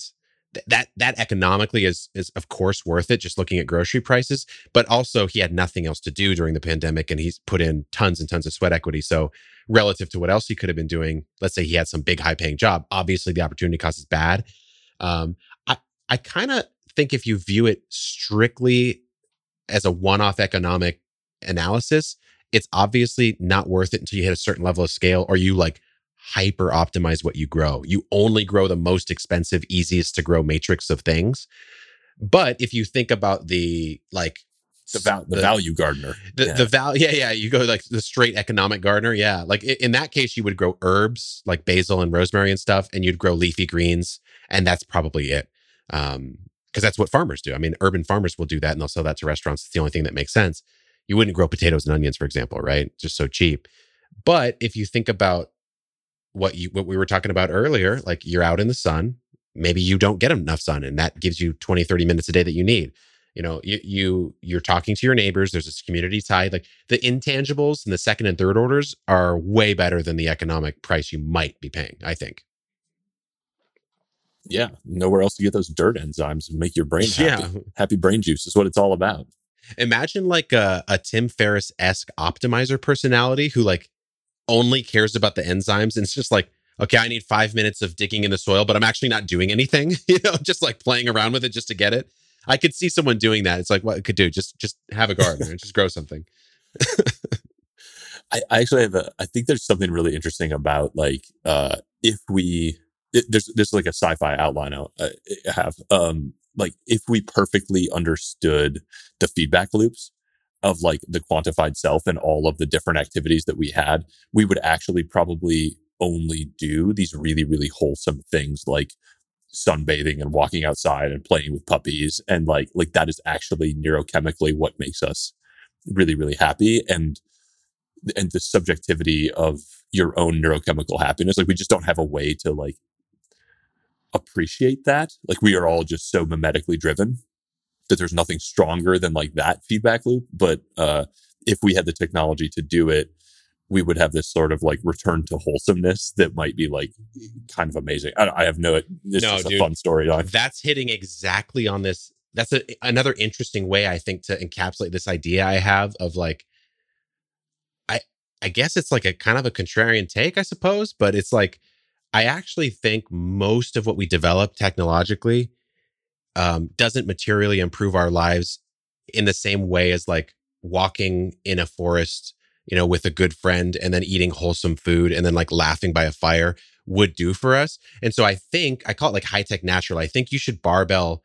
that that economically is is of course worth it just looking at grocery prices but also he had nothing else to do during the pandemic and he's put in tons and tons of sweat equity. So relative to what else he could have been doing let's say he had some big high paying job obviously the opportunity cost is bad. Um, I I kind of think if you view it strictly as a one-off economic analysis, it's obviously not worth it until you hit a certain level of scale or you like hyper optimize what you grow. You only grow the most expensive, easiest to grow matrix of things. But if you think about the like the, val- the, the value gardener, the, yeah. the value, yeah, yeah, you go like the straight economic gardener, yeah. Like in that case, you would grow herbs like basil and rosemary and stuff, and you'd grow leafy greens and that's probably it. Um, because that's what farmers do. I mean, urban farmers will do that and they'll sell that to restaurants. It's the only thing that makes sense. You wouldn't grow potatoes and onions, for example, right? Just so cheap. But if you think about what you what we were talking about earlier, like you're out in the sun, maybe you don't get enough sun, and that gives you 20, 30 minutes a day that you need. You know, you you you're talking to your neighbors, there's this community tie. Like the intangibles and the second and third orders are way better than the economic price you might be paying, I think yeah, nowhere else to get those dirt enzymes and make your brain happy. Yeah. Happy brain juice is what it's all about. Imagine like a, a Tim Ferriss esque optimizer personality who like only cares about the enzymes and it's just like, okay, I need five minutes of digging in the soil, but I'm actually not doing anything, you know, just like playing around with it just to get it. I could see someone doing that. It's like what it could do. Just just have a garden and just grow something. I, I actually have a I think there's something really interesting about like uh if we it, there's there's like a sci-fi outline I uh, have. Um, like if we perfectly understood the feedback loops of like the quantified self and all of the different activities that we had, we would actually probably only do these really really wholesome things like sunbathing and walking outside and playing with puppies and like like that is actually neurochemically what makes us really really happy and and the subjectivity of your own neurochemical happiness like we just don't have a way to like appreciate that. Like we are all just so mimetically driven that there's nothing stronger than like that feedback loop. But uh, if we had the technology to do it, we would have this sort of like return to wholesomeness that might be like kind of amazing. I, I have no, this no, is dude, a fun story. That's hitting exactly on this. That's a, another interesting way I think to encapsulate this idea I have of like, I, I guess it's like a kind of a contrarian take, I suppose, but it's like, I actually think most of what we develop technologically um, doesn't materially improve our lives in the same way as like walking in a forest, you know, with a good friend and then eating wholesome food and then like laughing by a fire would do for us. And so I think I call it like high tech natural. I think you should barbell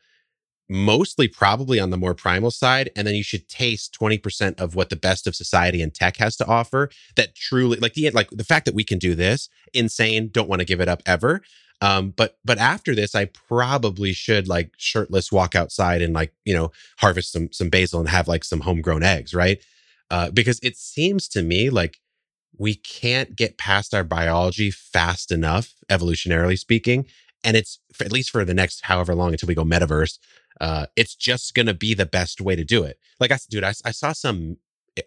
mostly probably on the more primal side and then you should taste 20% of what the best of society and tech has to offer that truly like the like the fact that we can do this insane don't want to give it up ever um but but after this i probably should like shirtless walk outside and like you know harvest some some basil and have like some homegrown eggs right uh because it seems to me like we can't get past our biology fast enough evolutionarily speaking and it's at least for the next however long until we go metaverse uh, it's just to be the best way to do it. Like I, said, dude, I, I saw some,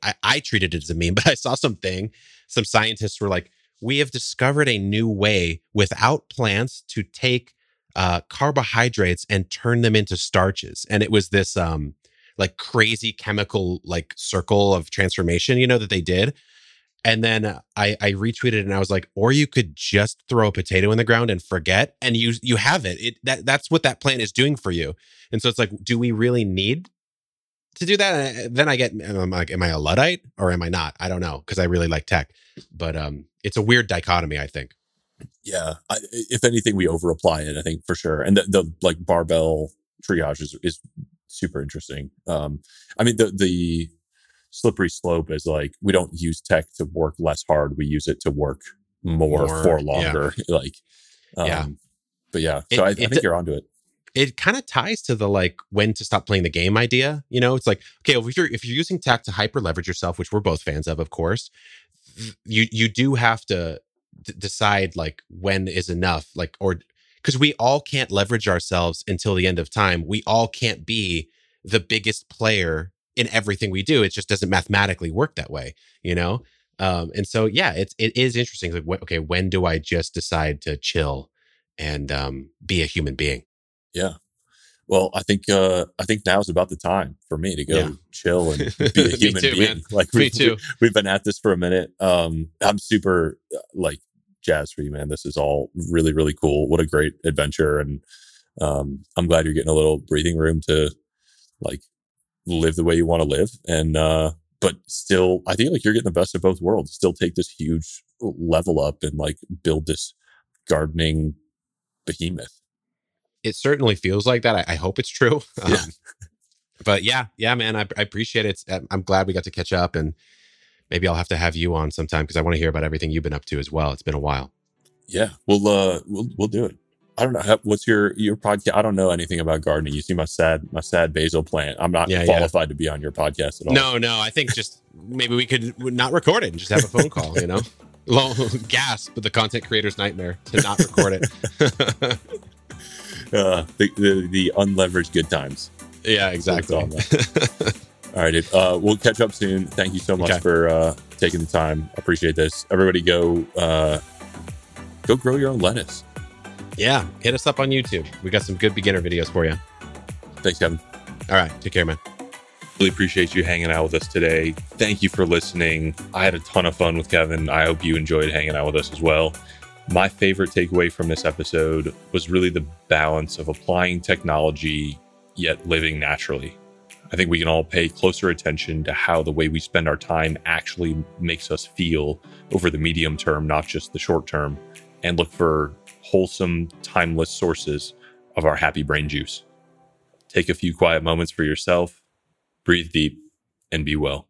I, I treated it as a meme, but I saw something, some scientists were like, we have discovered a new way without plants to take uh, carbohydrates and turn them into starches. And it was this, um, like crazy chemical like circle of transformation, you know, that they did. And then I, I retweeted and I was like, or you could just throw a potato in the ground and forget, and you you have it. It that that's what that plant is doing for you. And so it's like, do we really need to do that? And then I get, I'm I, am I a luddite or am I not? I don't know because I really like tech, but um, it's a weird dichotomy. I think. Yeah, I, if anything, we over apply it. I think for sure, and the, the like barbell triage is, is super interesting. Um, I mean, the the slippery slope is like we don't use tech to work less hard; we use it to work more, more for longer. Yeah. like, um, yeah. But yeah, so it, I, I think you're onto it. It kind of ties to the like when to stop playing the game idea. You know, it's like okay, if you're if you're using tech to hyper leverage yourself, which we're both fans of, of course, you you do have to d- decide like when is enough, like or because we all can't leverage ourselves until the end of time. We all can't be the biggest player in everything we do. It just doesn't mathematically work that way, you know? Um, and so, yeah, it's, it is interesting. Like, okay, when do I just decide to chill and um, be a human being? Yeah. Well, I think uh, I think now is about the time for me to go yeah. chill and be a human too, being. Man. Like we, me too. We, have been at this for a minute. Um, I'm super uh, like jazzed for you, man. This is all really really cool. What a great adventure, and um, I'm glad you're getting a little breathing room to like live the way you want to live and uh but still i think like you're getting the best of both worlds still take this huge level up and like build this gardening behemoth it certainly feels like that i, I hope it's true yeah. Um, but yeah yeah man I, I appreciate it i'm glad we got to catch up and maybe i'll have to have you on sometime because i want to hear about everything you've been up to as well it's been a while yeah we'll uh we'll, we'll do it I don't know what's your your podcast. I don't know anything about gardening. You see my sad my sad basil plant. I'm not yeah, qualified yeah. to be on your podcast at all. No, no. I think just maybe we could not record it and just have a phone call. You know, long gasp the content creator's nightmare to not record it. Uh, the, the, the unleveraged good times. Yeah, exactly. all right, dude. Uh, we'll catch up soon. Thank you so much okay. for uh, taking the time. Appreciate this. Everybody, go uh, go grow your own lettuce yeah, hit us up on YouTube. We got some good beginner videos for you. Thanks, Kevin. All right. Take care, man. Really appreciate you hanging out with us today. Thank you for listening. I had a ton of fun with Kevin. I hope you enjoyed hanging out with us as well. My favorite takeaway from this episode was really the balance of applying technology yet living naturally. I think we can all pay closer attention to how the way we spend our time actually makes us feel over the medium term, not just the short term, and look for wholesome, timeless sources of our happy brain juice. Take a few quiet moments for yourself, breathe deep, and be well.